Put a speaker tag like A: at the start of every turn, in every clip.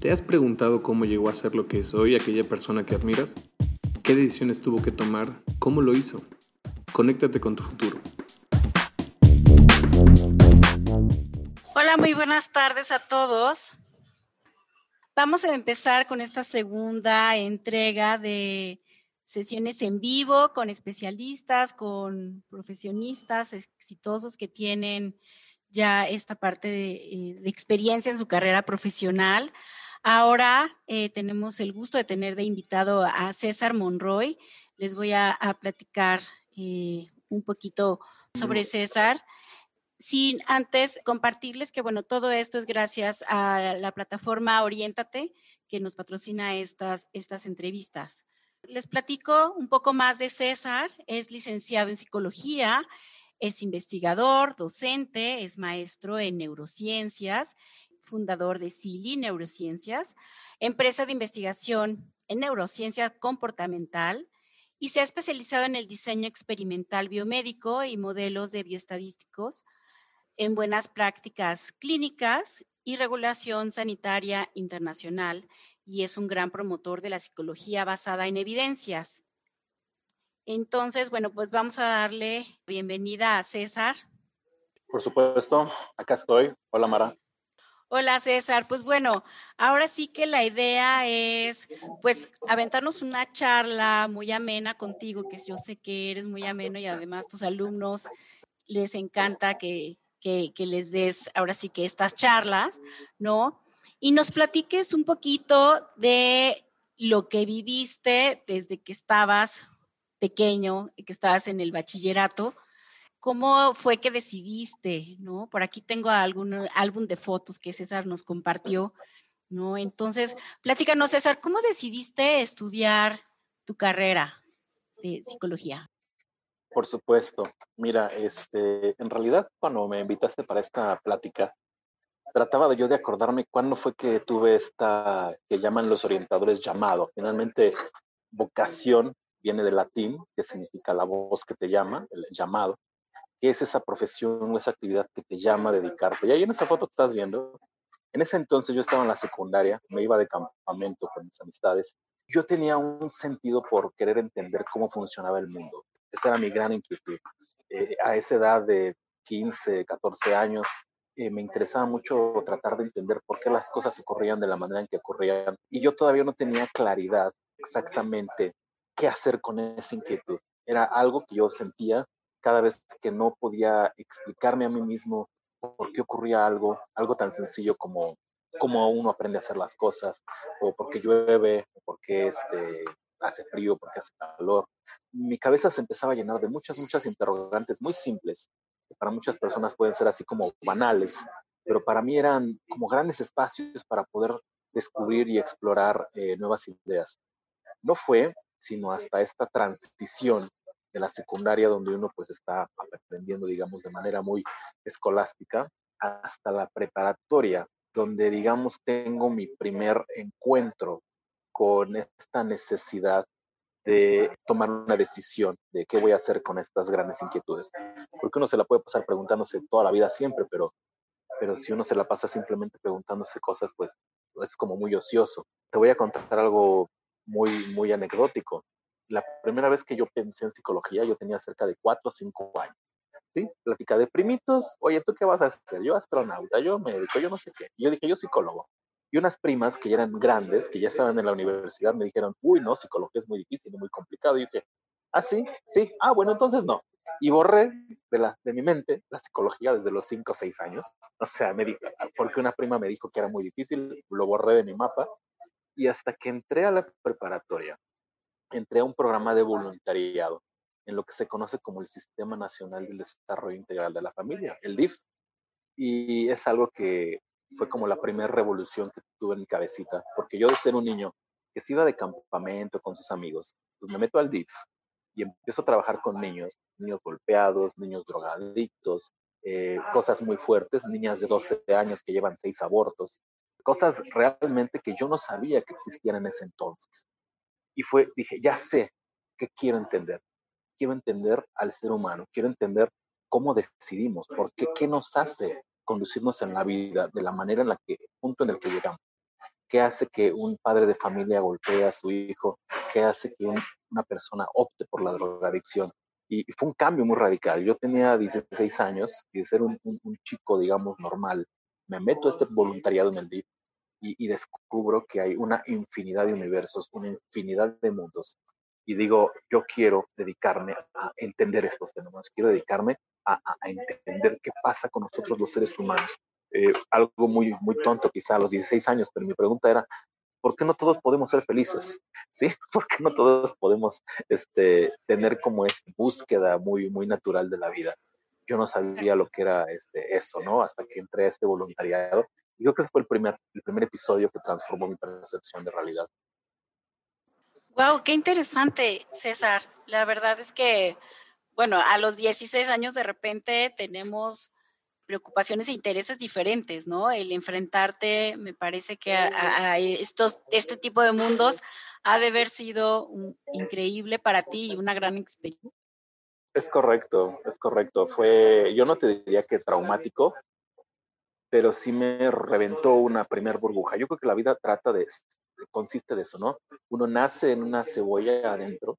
A: ¿Te has preguntado cómo llegó a ser lo que es hoy aquella persona que admiras? ¿Qué decisiones tuvo que tomar? ¿Cómo lo hizo? Conéctate con tu futuro.
B: Hola, muy buenas tardes a todos. Vamos a empezar con esta segunda entrega de sesiones en vivo con especialistas, con profesionistas exitosos que tienen ya esta parte de, eh, experiencia en su carrera profesional. Ahora eh, tenemos el gusto de tener de invitado a César Monroy. Les voy a, platicar eh, un poquito sobre César. Sin antes compartirles que, bueno, todo esto es gracias a la plataforma Oriéntate, que nos patrocina estas, estas entrevistas. Les platico un poco más de César. Es licenciado en psicología, es investigador, docente, es maestro en neurociencias, fundador de CILI Neurociencias, empresa de investigación en neurociencia comportamental y se ha especializado en el diseño experimental biomédico y modelos de bioestadísticos en buenas prácticas clínicas y regulación sanitaria internacional y es un gran promotor de la psicología basada en evidencias. Entonces, bueno, pues vamos a darle bienvenida a César.
C: Por supuesto, acá estoy. Hola Mara.
B: Hola César, pues bueno, ahora sí que la idea es pues aventarnos una charla muy amena contigo, que yo sé que eres muy ameno y además tus alumnos les encanta que, que, les des ahora sí que estas charlas, ¿no? Y nos platiques un poquito de lo que viviste desde que estabas pequeño, que estabas en el bachillerato. ¿Cómo fue que decidiste, no? Por aquí tengo algún álbum de fotos que César nos compartió, ¿no? Entonces, platícanos, César, ¿cómo decidiste estudiar tu carrera de psicología?
C: Por supuesto. Mira, este, en realidad cuando me invitaste para esta plática, trataba yo de acordarme cuándo fue que tuve esta que llaman los orientadores llamado. Finalmente, vocación viene del latín, que significa la voz que te llama, el llamado, que es esa profesión o esa actividad que te llama a dedicarte. Y ahí en esa foto que estás viendo, en ese entonces yo estaba en la secundaria, me iba de campamento con mis amistades. Yo tenía un sentido por querer entender cómo funcionaba el mundo. Esa era mi gran inquietud. Eh, a esa edad de 15, 14 años, eh, me interesaba mucho tratar de entender por qué las cosas ocurrían de la manera en que ocurrían. Y yo todavía no tenía claridad exactamente qué hacer con esa inquietud. Era algo que yo sentía cada vez que no podía explicarme a mí mismo por qué ocurría algo, algo tan sencillo como cómo uno aprende a hacer las cosas, o por qué llueve, o por qué este, hace frío, porque hace calor. Mi cabeza se empezaba a llenar de muchas, muchas interrogantes muy simples, que para muchas personas pueden ser así como banales, pero para mí eran como grandes espacios para poder descubrir y explorar eh, nuevas ideas. No fue sino hasta esta transición de la secundaria donde uno pues está aprendiendo, digamos, de manera muy escolástica, hasta la preparatoria, donde, digamos, tengo mi primer encuentro con esta necesidad de tomar una decisión de qué voy a hacer con estas grandes inquietudes. Porque uno se la puede pasar preguntándose toda la vida siempre, pero, pero si uno se la pasa simplemente preguntándose cosas, pues es como muy ocioso. Te voy a contar algo muy, muy anecdótico. La primera vez que yo pensé en psicología, yo tenía cerca de cuatro o cinco años. ¿Sí? Plática de primitos, oye, ¿tú qué vas a hacer? Yo astronauta, yo médico, yo no sé qué. yo dije, yo psicólogo. Y unas primas que ya eran grandes, que ya estaban en la universidad, me dijeron, uy, no, psicología es muy difícil y muy complicado. Y yo dije, ¿ah, sí? Sí, ah, bueno, entonces no. Y borré de, la, de mi mente la psicología desde los 5 o 6 años. O sea, me dijo, porque una prima me dijo que era muy difícil, lo borré de mi mapa. Y hasta que entré a la preparatoria, entré a un programa de voluntariado en lo que se conoce como el Sistema Nacional del Desarrollo Integral de la Familia, el DIF. Y es algo que fue como la primera revolución que tuve en mi cabecita, porque yo de ser un niño que se iba de campamento con sus amigos, pues me meto al DIF y empiezo a trabajar con niños, niños golpeados, niños drogadictos, eh, cosas muy fuertes, niñas de 12 años que llevan seis abortos, cosas realmente que yo no sabía que existían en ese entonces. Y fue, dije, ya sé qué quiero entender. Quiero entender al ser humano, quiero entender cómo decidimos, por qué, qué nos hace conducirnos en la vida de la manera en la que, punto en el que llegamos. ¿Qué hace que un padre de familia golpee a su hijo? ¿Qué hace que una persona opte por la drogadicción? Y, fue un cambio muy radical. Yo tenía 16 años y de ser un, chico, digamos, normal, me meto a este voluntariado en el DIP y, descubro que hay una infinidad de universos, una infinidad de mundos. Y digo, yo quiero dedicarme a entender estos fenómenos, quiero dedicarme a, a entender qué pasa con nosotros los seres humanos. Eh, algo muy, muy tonto quizá a los 16 años, pero mi pregunta era, ¿por qué no todos podemos ser felices? ¿Sí? ¿Por qué no todos podemos este, tener como esa búsqueda muy, muy natural de la vida? Yo no sabía lo que era este, eso, ¿no? Hasta que entré a este voluntariado. Y creo que ese fue el primer, el primer episodio que transformó mi percepción de realidad.
B: Wow, qué interesante, César. La verdad es que, bueno, a los 16 años de repente tenemos preocupaciones e intereses diferentes, ¿no? El enfrentarte, me parece que a, estos, este tipo de mundos ha de haber sido increíble para ti y una gran experiencia.
C: Es correcto, es correcto. Fue, yo no te diría que traumático, pero sí me reventó una primer burbuja. Yo creo que la vida trata de, consiste de eso, ¿no? Uno nace en una cebolla adentro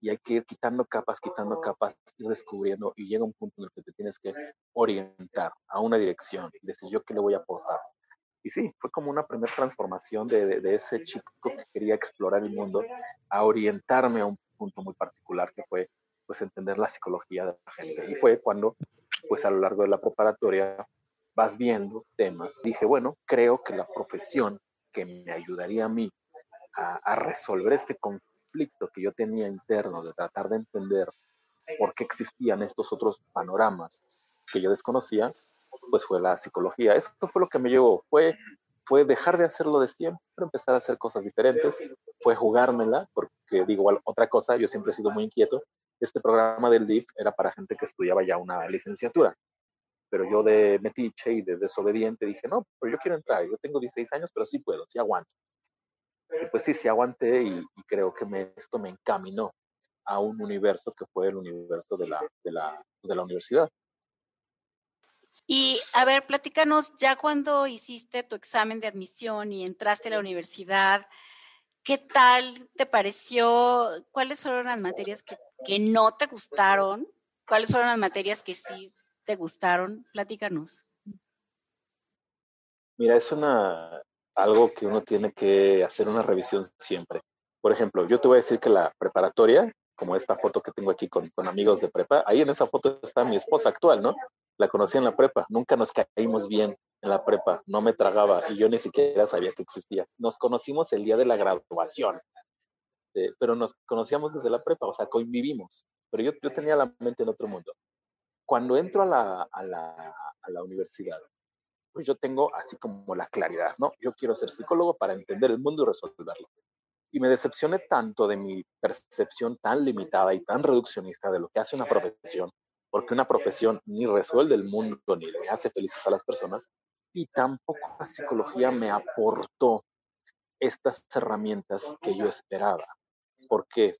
C: y hay que ir quitando capas, quitando capas, ir descubriendo y llega un punto en el que te tienes que orientar a una dirección y decir yo qué le voy a aportar. Y sí, fue como una primera transformación de, de, ese chico que quería explorar el mundo a orientarme a un punto muy particular que fue pues entender la psicología de la gente. Y fue cuando pues a lo largo de la preparatoria vas viendo temas. Dije, bueno, creo que la profesión que me ayudaría a mí a, resolver este conflicto conflicto que yo tenía interno de tratar de entender por qué existían estos otros panoramas que yo desconocía, pues fue la psicología. Eso fue lo que me llevó, fue, fue dejar de hacerlo de siempre, empezar a hacer cosas diferentes, fue jugármela, porque digo otra cosa, yo siempre he sido muy inquieto, este programa del DIF era para gente que estudiaba ya una licenciatura, pero yo de metiche y de desobediente dije, no, pero yo quiero entrar, yo tengo 16 años, pero sí puedo, sí aguanto. Y pues sí, sí aguanté y, creo que esto me encaminó a un universo que fue el universo de la, de la, de la universidad.
B: Y a ver, platícanos, ya cuando hiciste tu examen de admisión y entraste a la universidad, ¿qué tal te pareció? ¿Cuáles fueron las materias que, que no te gustaron? ¿Cuáles fueron las materias que sí te gustaron? Platícanos.
C: Mira, es una, algo que uno tiene que hacer una revisión siempre. Por ejemplo, yo te voy a decir que la preparatoria, como esta foto que tengo aquí con, con amigos de prepa, ahí en esa foto está mi esposa actual, ¿no? La conocí en la prepa, nunca nos caímos bien en la prepa, no me tragaba y yo ni siquiera sabía que existía. Nos conocimos el día de la graduación, eh, pero nos conocíamos desde la prepa, o sea, convivimos, pero yo, yo tenía la mente en otro mundo. Cuando entro a la, a la, a la universidad, pues yo tengo así como la claridad, ¿no? Yo quiero ser psicólogo para entender el mundo y resolverlo. Y me decepcioné tanto de mi percepción tan limitada y tan reduccionista de lo que hace una profesión, porque una profesión ni resuelve el mundo ni le hace felices a las personas, y tampoco la psicología me aportó estas herramientas que yo esperaba. Porque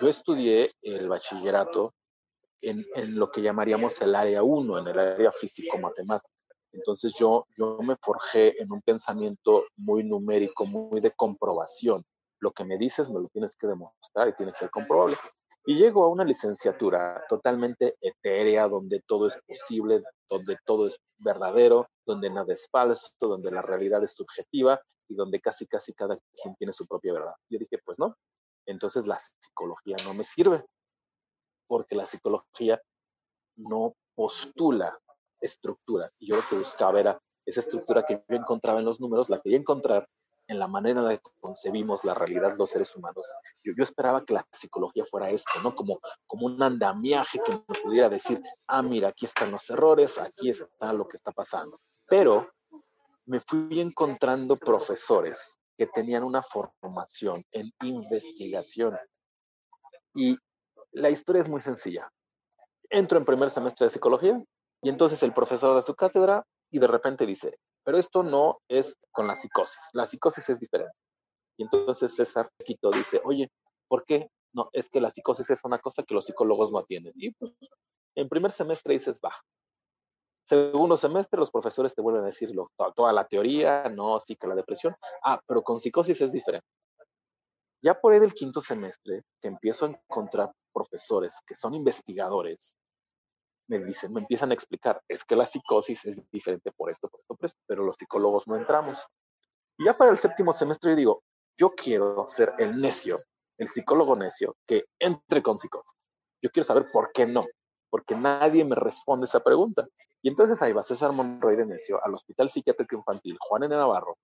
C: yo estudié el bachillerato en, en lo que llamaríamos el área 1, en el área físico-matemática. Entonces yo, yo me forjé en un pensamiento muy numérico, muy de comprobación. Lo que me dices me lo tienes que demostrar y tiene que ser comprobable. Y llego a una licenciatura totalmente etérea, donde todo es posible, donde todo es verdadero, donde nada es falso, donde la realidad es subjetiva y donde casi, casi cada quien tiene su propia verdad. Yo dije, pues no. Entonces la psicología no me sirve, porque la psicología no postula estructuras. Y yo lo que buscaba era esa estructura que yo encontraba en los números, la quería encontrar en la manera en la que concebimos la realidad los seres humanos. Yo, yo esperaba que la psicología fuera esto, ¿no? Como, como un andamiaje que me pudiera decir, ah, mira, aquí están los errores, aquí está lo que está pasando. Pero me fui encontrando profesores que tenían una formación en investigación. Y la historia es muy sencilla. Entro en primer semestre de psicología, y entonces el profesor da su cátedra y de repente dice, pero esto no es con la psicosis, la psicosis es diferente. Y entonces César Quito dice, oye, ¿por qué? No, es que la psicosis es una cosa que los psicólogos no atienden. Y pues, en primer semestre dices, va, Segundo semestre, los profesores te vuelven a decir toda la teoría, no, sí que la depresión. Ah, pero con psicosis es diferente. Ya por ahí del quinto semestre, que empiezo a encontrar profesores que son investigadores, me dicen, me empiezan a explicar, es que la psicosis es diferente por esto, por esto, por esto, pero los psicólogos no entramos. Y ya para el séptimo semestre yo digo, yo quiero ser el necio, el psicólogo necio que entre con psicosis. Yo quiero saber por qué no, porque nadie me responde esa pregunta. Y entonces ahí va César Monroy de Necio al Hospital Psiquiátrico Infantil Juan N. Navarro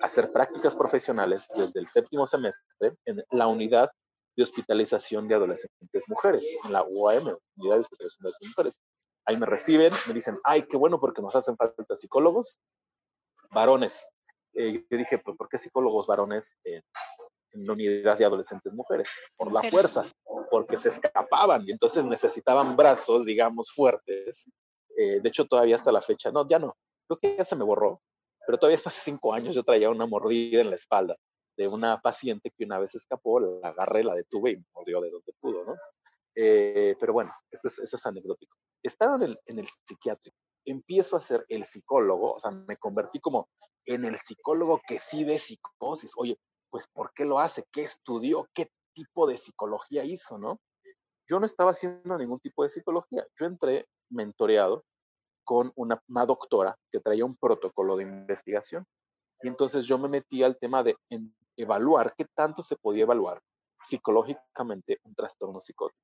C: a hacer prácticas profesionales desde el séptimo semestre en la unidad de hospitalización de adolescentes mujeres, en la UAM, Unidad de Hospitalización de Mujeres. Ahí me reciben, me dicen, ay, qué bueno porque nos hacen falta psicólogos varones. Eh, yo dije, pues, ¿por qué psicólogos varones en, la unidad de adolescentes mujeres? Por la fuerza, porque se escapaban y entonces necesitaban brazos, digamos, fuertes eh, de hecho, todavía hasta la fecha, no, ya no, creo que ya se me borró, pero todavía hasta hace cinco años yo traía una mordida en la espalda de una paciente que una vez escapó, la agarré, la detuve y mordió de donde pudo, ¿no? Eh, pero bueno, eso es, eso es anecdótico. Estaba en el, en el psiquiátrico, empiezo a ser el psicólogo, o sea, me convertí como en el psicólogo que sí ve psicosis. Oye, pues ¿por qué lo hace? ¿Qué estudió? ¿Qué tipo de psicología hizo, no? Yo no estaba haciendo ningún tipo de psicología. Yo entré mentoreado con una, doctora que traía un protocolo de investigación. Y entonces yo me metí al tema de evaluar qué tanto se podía evaluar psicológicamente un trastorno psicótico.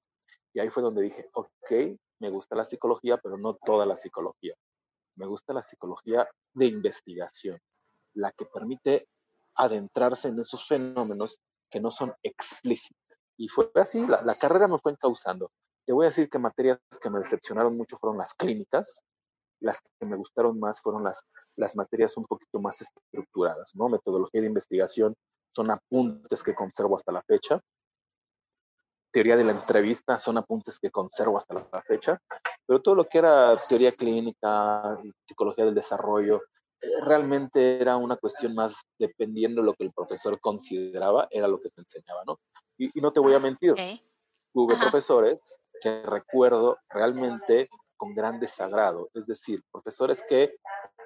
C: Y ahí fue donde dije, ok, me gusta la psicología, pero no toda la psicología. Me gusta la psicología de investigación, la que permite adentrarse en esos fenómenos que no son explícitos. Y fue así, la, la carrera me fue encauzando. Te voy a decir que materias que me decepcionaron mucho fueron las clínicas, las que me gustaron más fueron las, las materias un poquito más estructuradas, ¿no? Metodología de investigación son apuntes que conservo hasta la fecha. Teoría de la entrevista son apuntes que conservo hasta la fecha, pero todo lo que era teoría clínica, psicología del desarrollo, realmente era una cuestión más dependiendo de lo que el profesor consideraba, era lo que te enseñaba, ¿no? Y, no te voy a mentir, tuve profesores que recuerdo realmente con gran desagrado, es decir, profesores que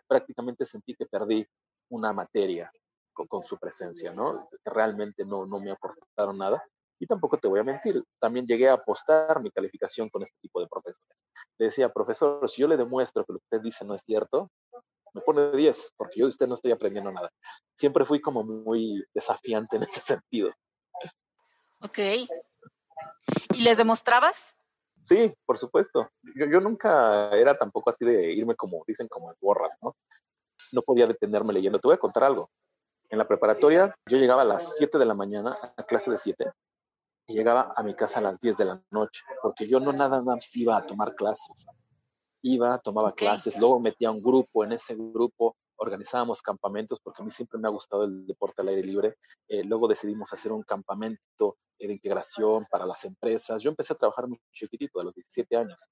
C: prácticamente sentí que perdí una materia con, su presencia, ¿no? Realmente no, no me aportaron nada. Y tampoco te voy a mentir, también llegué a apostar mi calificación con este tipo de profesores. Le decía, profesor, si yo le demuestro que lo que usted dice no es cierto, me pone 10, porque yo de usted no estoy aprendiendo nada. Siempre fui como muy desafiante en ese sentido.
B: Ok. ¿Y les demostrabas?
C: Sí, por supuesto. Yo, nunca era tampoco así de irme como dicen, como en borras, ¿no? No podía detenerme leyendo. Te voy a contar algo. En la preparatoria yo llegaba a las 7 de la mañana a clase de 7 y llegaba a mi casa a las 10 de la noche, porque yo no nada más iba a tomar clases. Iba, tomaba clases, luego metía un grupo, en ese grupo organizábamos campamentos, porque a mí siempre me ha gustado el deporte al aire libre. Eh, luego decidimos hacer un campamento de integración para las empresas. Yo empecé a trabajar muy chiquitito, a los 17 años.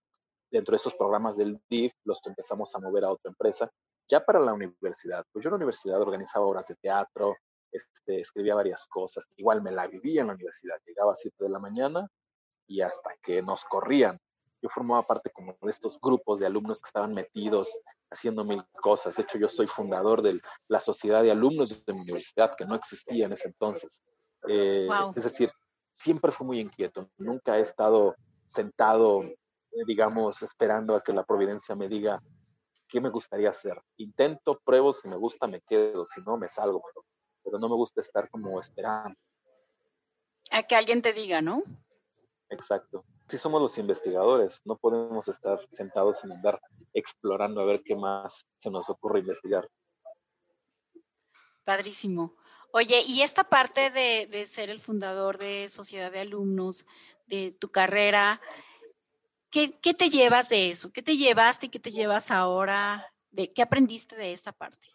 C: Dentro de estos programas del DIF, los empezamos a mover a otra empresa. Ya para la universidad, pues yo en la universidad organizaba obras de teatro, este, escribía varias cosas. Igual me la vivía en la universidad. Llegaba a 7 de la mañana y hasta que nos corrían. Yo formaba parte como de estos grupos de alumnos que estaban metidos haciendo mil cosas. De hecho, yo soy fundador de la Sociedad de Alumnos de mi universidad, que no existía en ese entonces. Eh, es decir, siempre fui muy inquieto, nunca he estado sentado, digamos, esperando a que la providencia me diga qué me gustaría hacer. Intento, pruebo, si me gusta me quedo, si no me salgo, pero, no me gusta estar como esperando.
B: A que alguien te diga, ¿no?
C: Exacto. Si somos los investigadores, no podemos estar sentados sin andar explorando a ver qué más se nos ocurre investigar.
B: Padrísimo. Oye, y esta parte de, ser el fundador de Sociedad de Alumnos, de tu carrera, ¿qué, te llevas de eso? ¿Qué te llevaste y qué te llevas ahora? De, ¿Qué aprendiste de esta parte?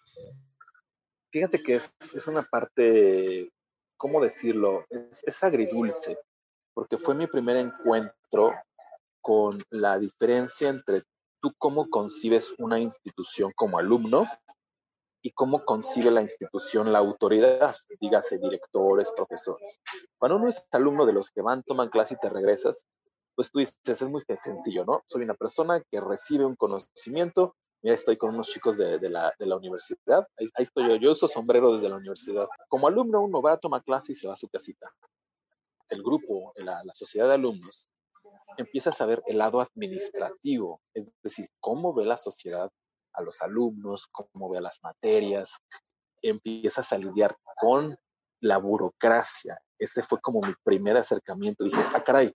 C: Fíjate que es, una parte, ¿cómo decirlo? Es, es agridulce, porque fue mi primer encuentro con la diferencia entre tú cómo concibes una institución como alumno y cómo concibe la institución la autoridad, dígase directores, profesores. Cuando uno es alumno de los que van, toman clase y te regresas, pues tú dices, es muy sencillo, ¿no? Soy una persona que recibe un conocimiento, mira, estoy con unos chicos de, la, universidad, ahí, estoy yo, yo uso sombrero desde la universidad. Como alumno uno va a tomar clase y se va a su casita. El grupo, la, sociedad de alumnos, empieza a saber el lado administrativo, es decir, cómo ve la sociedad a los alumnos, cómo ve a las materias, empiezas a lidiar con la burocracia. Ese fue como mi primer acercamiento. Dije, ah, caray,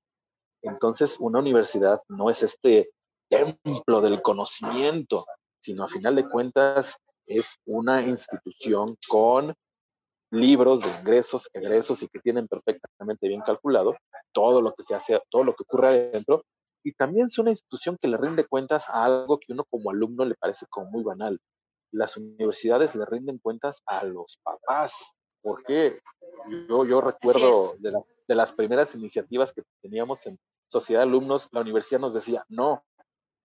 C: entonces una universidad no es este templo del conocimiento, sino a final de cuentas es una institución con libros de ingresos, egresos y que tienen perfectamente bien calculado todo lo que se hace, todo lo que ocurre adentro. Y también es una institución que le rinde cuentas a algo que uno como alumno le parece como muy banal. Las universidades le rinden cuentas a los papás. porque Yo, yo recuerdo de, de las primeras iniciativas que teníamos en sociedad de alumnos, la universidad nos decía, no.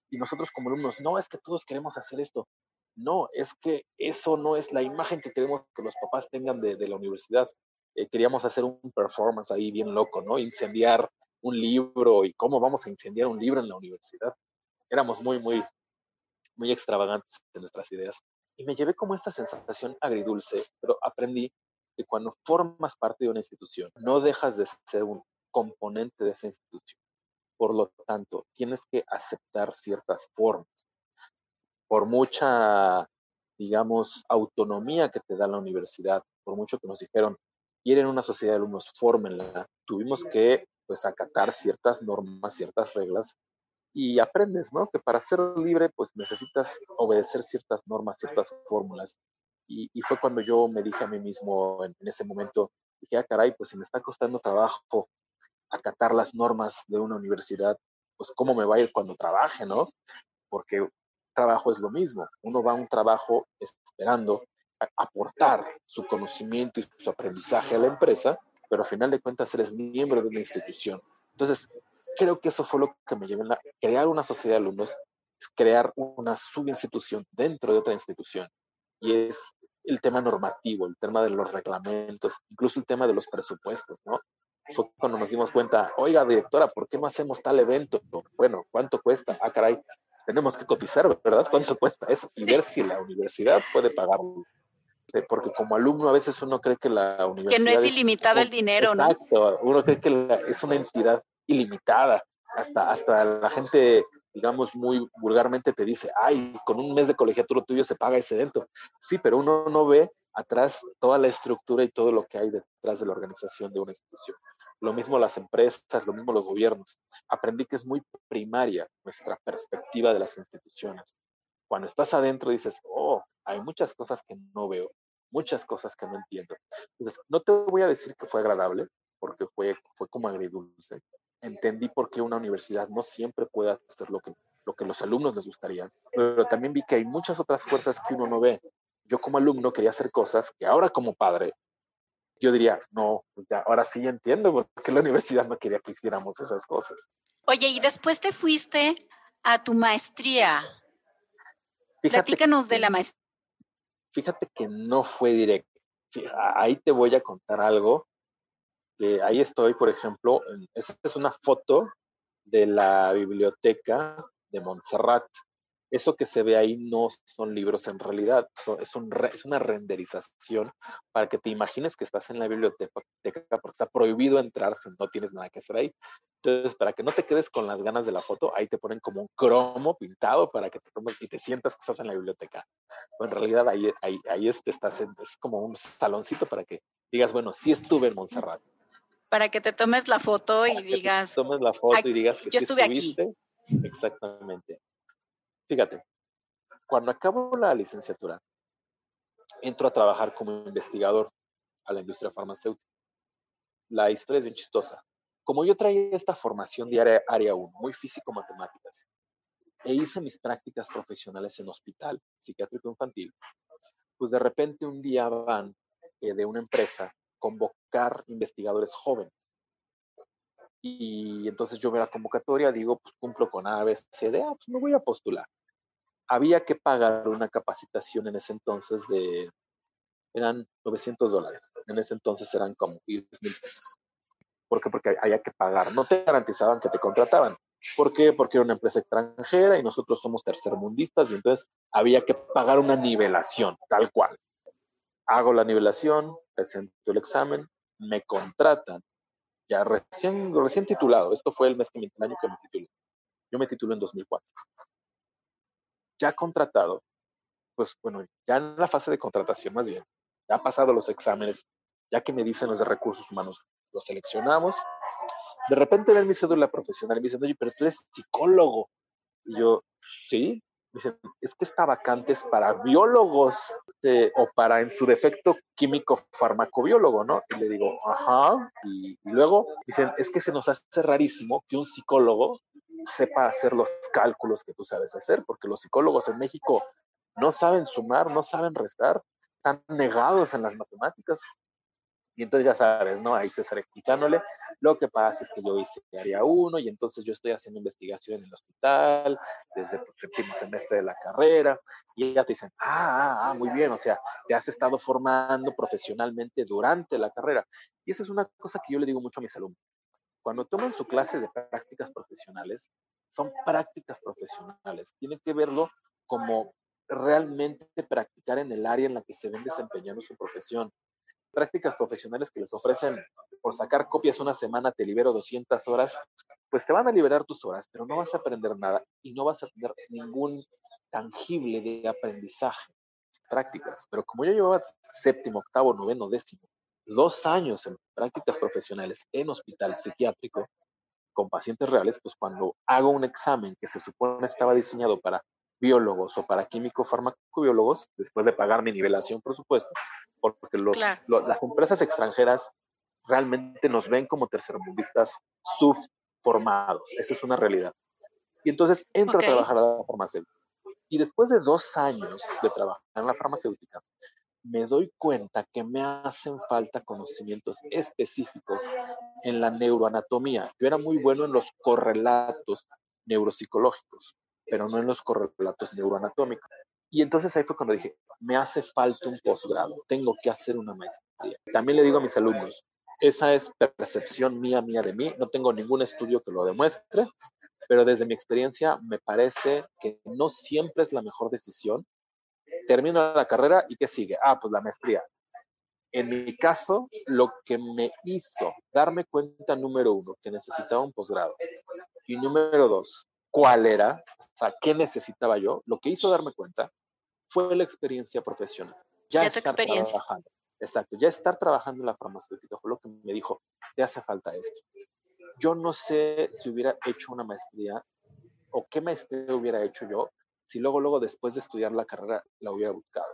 C: Y nosotros como alumnos, no, es que todos queremos hacer esto. No, es que eso no es la imagen que queremos que los papás tengan de, la universidad. Eh, queríamos hacer un performance ahí bien loco, ¿no? Incendiar un libro y cómo vamos a incendiar un libro en la universidad. Éramos muy, muy, muy extravagantes en nuestras ideas. Y me llevé como esta sensación agridulce, pero aprendí que cuando formas parte de una institución, no dejas de ser un componente de esa institución. Por lo tanto, tienes que aceptar ciertas formas. Por mucha, digamos, autonomía que te da la universidad, por mucho que nos dijeron, quieren una sociedad de alumnos, fórmenla, tuvimos que, pues, acatar ciertas normas, ciertas reglas y aprendes, ¿no? Que para ser libre, pues, necesitas obedecer ciertas normas, ciertas fórmulas. Y, fue cuando yo me dije a mí mismo en, en ese momento, dije, ah, caray, pues si me está costando trabajo acatar las normas de una universidad, pues cómo me va a ir cuando trabaje, ¿no? Porque trabajo es lo mismo. Uno va a un trabajo esperando aportar su conocimiento y su aprendizaje a la empresa, pero al final de cuentas eres miembro de una institución. Entonces, creo que eso fue lo que me llevó a crear una sociedad de alumnos, es crear una subinstitución dentro de otra institución. Y es el tema normativo, el tema de los reglamentos, incluso el tema de los presupuestos, ¿no? Fue cuando nos dimos cuenta, oiga, directora, ¿por qué no hacemos tal evento? Bueno, ¿cuánto cuesta? Ah, caray, tenemos que cotizar, ¿verdad? ¿Cuánto cuesta eso? Y ver si la universidad puede pagarlo. Eh, porque como alumno a veces uno cree que la universidad...
B: Que no es ilimitado el dinero,
C: ¿no? Exacto, uno cree que es una entidad ilimitada. Hasta, hasta la gente, digamos, muy vulgarmente te dice, ay, con un mes de colegiatura tuyo se paga ese evento. Sí, pero uno no ve atrás toda la estructura y todo lo que hay detrás de la organización de una institución. Lo mismo las empresas, lo mismo los gobiernos. Aprendí que es muy primaria nuestra perspectiva de las instituciones. Cuando estás adentro dices, oh, hay muchas cosas que no veo, muchas cosas que no entiendo. Entonces, no te voy a decir que fue agradable, porque fue, fue como agridulce. Entendí por qué una universidad no siempre puede hacer lo que, lo que los alumnos les gustaría, pero también vi que hay muchas otras fuerzas que uno no ve. Yo como alumno quería hacer cosas que ahora como padre yo diría, no, pues ya, ahora sí entiendo por qué la universidad no quería que hiciéramos esas cosas.
B: Oye, y después te fuiste a tu maestría. Platícanos de la maestría.
C: Fíjate que no fue directo. Ahí te voy a contar algo. Ahí estoy, por ejemplo, esta es una foto de la biblioteca de Montserrat eso que se ve ahí no son libros en realidad, es, un es, una renderización para que te imagines que estás en la biblioteca porque está prohibido entrar si no tienes nada que hacer ahí. Entonces, para que no te quedes con las ganas de la foto, ahí te ponen como un cromo pintado para que te tomes y te sientas que estás en la biblioteca. en realidad ahí, ahí, ahí es, estás es como un saloncito para que digas, bueno, sí estuve en Montserrat.
B: Para que te tomes la foto y digas.
C: tomes la foto y digas
B: que yo estuve aquí.
C: Exactamente. Fíjate, cuando acabo la licenciatura, entro a trabajar como investigador a la industria farmacéutica. La historia es bien chistosa. Como yo traía esta formación de área, área 1, muy físico-matemáticas, e hice mis prácticas profesionales en hospital psiquiátrico infantil, pues de repente un día van eh, de una empresa convocar investigadores jóvenes. Y entonces yo veo la convocatoria, digo, pues cumplo con A, B, C, D, ah, pues me voy a postular había que pagar una capacitación en ese entonces de, eran 900 dólares, en ese entonces eran como 10 mil pesos. ¿Por qué? Porque había que pagar. No te garantizaban que te contrataban. ¿Por qué? Porque era una empresa extranjera y nosotros somos tercermundistas y entonces había que pagar una nivelación, tal cual. Hago la nivelación, presento el examen, me contratan. Ya recién, recién titulado, esto fue el mes que me, el año que me titulé. Yo me titulé en 2004. Ya contratado, pues bueno, ya en la fase de contratación más bien, ya ha pasado los exámenes, ya que me dicen los de recursos humanos, los seleccionamos. De repente ven mi cédula profesional y me dicen, oye, pero tú eres psicólogo. Y yo, sí. Me dicen, es que esta vacante es para biólogos eh, o para, en su defecto, químico farmacobiólogo, ¿no? Y le digo, ajá. Y, y luego dicen, es que se nos hace rarísimo que un psicólogo sepa hacer los cálculos que tú sabes hacer, porque los psicólogos en México no saben sumar, no saben restar, están negados en las matemáticas. Y entonces ya sabes, ¿no? Ahí César explicándole, lo que pasa es que yo hice área 1 y entonces yo estoy haciendo investigación en el hospital desde el último semestre de la carrera y ya te dicen, ah, ah, ah, muy bien, o sea, te has estado formando profesionalmente durante la carrera. Y esa es una cosa que yo le digo mucho a mis alumnos. Cuando toman su clase de prácticas profesionales, son prácticas profesionales. Tienen que verlo como realmente practicar en el área en la que se ven desempeñando su profesión. Prácticas profesionales que les ofrecen por sacar copias una semana, te libero 200 horas, pues te van a liberar tus horas, pero no vas a aprender nada y no vas a tener ningún tangible de aprendizaje. Prácticas, pero como yo llevaba séptimo, octavo, noveno, décimo, dos años en prácticas profesionales en hospital psiquiátrico con pacientes reales, pues cuando hago un examen que se supone estaba diseñado para biólogos o para químico farmacobiólogos, después de pagar mi nivelación, por supuesto, porque las empresas extranjeras realmente nos ven como tercermundistas subformados. Esa es una realidad. Y entonces entro a trabajar a la farmacéutica. Y después de dos años de trabajar en la farmacéutica, me doy cuenta que me hacen falta conocimientos específicos en la neuroanatomía. Yo era muy bueno en los correlatos neuropsicológicos, pero no en los correlatos neuroanatómicos. Y entonces ahí fue cuando dije, me hace falta un posgrado, tengo que hacer una maestría. También le digo a mis alumnos, esa es percepción mía, mía de mí, no tengo ningún estudio que lo demuestre, pero desde mi experiencia me parece que no siempre es la mejor decisión. Termino la carrera y ¿qué sigue? Ah, pues la maestría. En mi caso, lo que me hizo darme cuenta, número uno, que necesitaba un posgrado. Y número dos, cuál era, o sea, qué necesitaba yo, lo que hizo darme cuenta fue la experiencia profesional.
B: Ya, ya estar
C: trabajando. Exacto, ya estar trabajando en la farmacéutica fue lo que me dijo, te hace falta esto. Yo no sé si hubiera hecho una maestría o qué maestría hubiera hecho yo si luego, luego después de estudiar la carrera la hubiera buscado.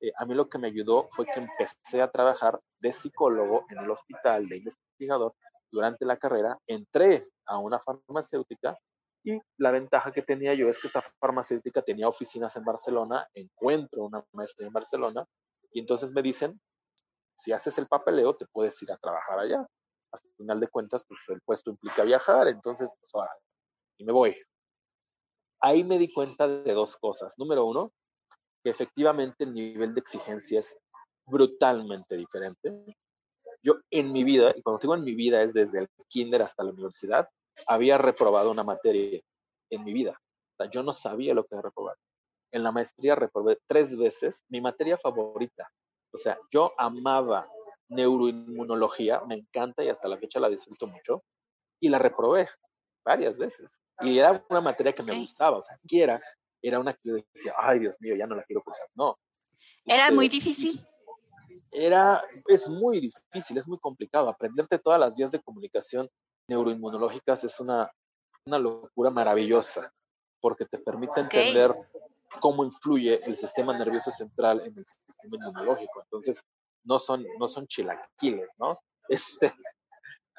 C: Eh, a mí lo que me ayudó fue que empecé a trabajar de psicólogo en el hospital, de investigador, durante la carrera, entré a una farmacéutica y la ventaja que tenía yo es que esta farmacéutica tenía oficinas en Barcelona, encuentro una maestra en Barcelona, y entonces me dicen, si haces el papeleo, te puedes ir a trabajar allá. Al final de cuentas, pues el puesto implica viajar, entonces, pues ahora, y me voy. Ahí me di cuenta de dos cosas. Número uno, que efectivamente el nivel de exigencia es brutalmente diferente. Yo en mi vida, y cuando digo en mi vida es desde el kinder hasta la universidad, había reprobado una materia en mi vida. O sea, yo no sabía lo que era reprobar. En la maestría reprobé tres veces mi materia favorita. O sea, yo amaba neuroinmunología, me encanta y hasta la fecha la disfruto mucho, y la reprobé varias veces. Y era una materia que me gustaba, o sea, quiera, era una que yo decía, ay Dios mío, ya no la quiero cursar. No.
B: ¿Era este, muy difícil?
C: Era, es muy difícil, es muy complicado. Aprenderte todas las vías de comunicación neuroinmunológicas es una, una locura maravillosa porque te permite entender cómo influye el sistema nervioso central en el sistema inmunológico. Entonces, no son, no son chilaquiles, ¿no? Este,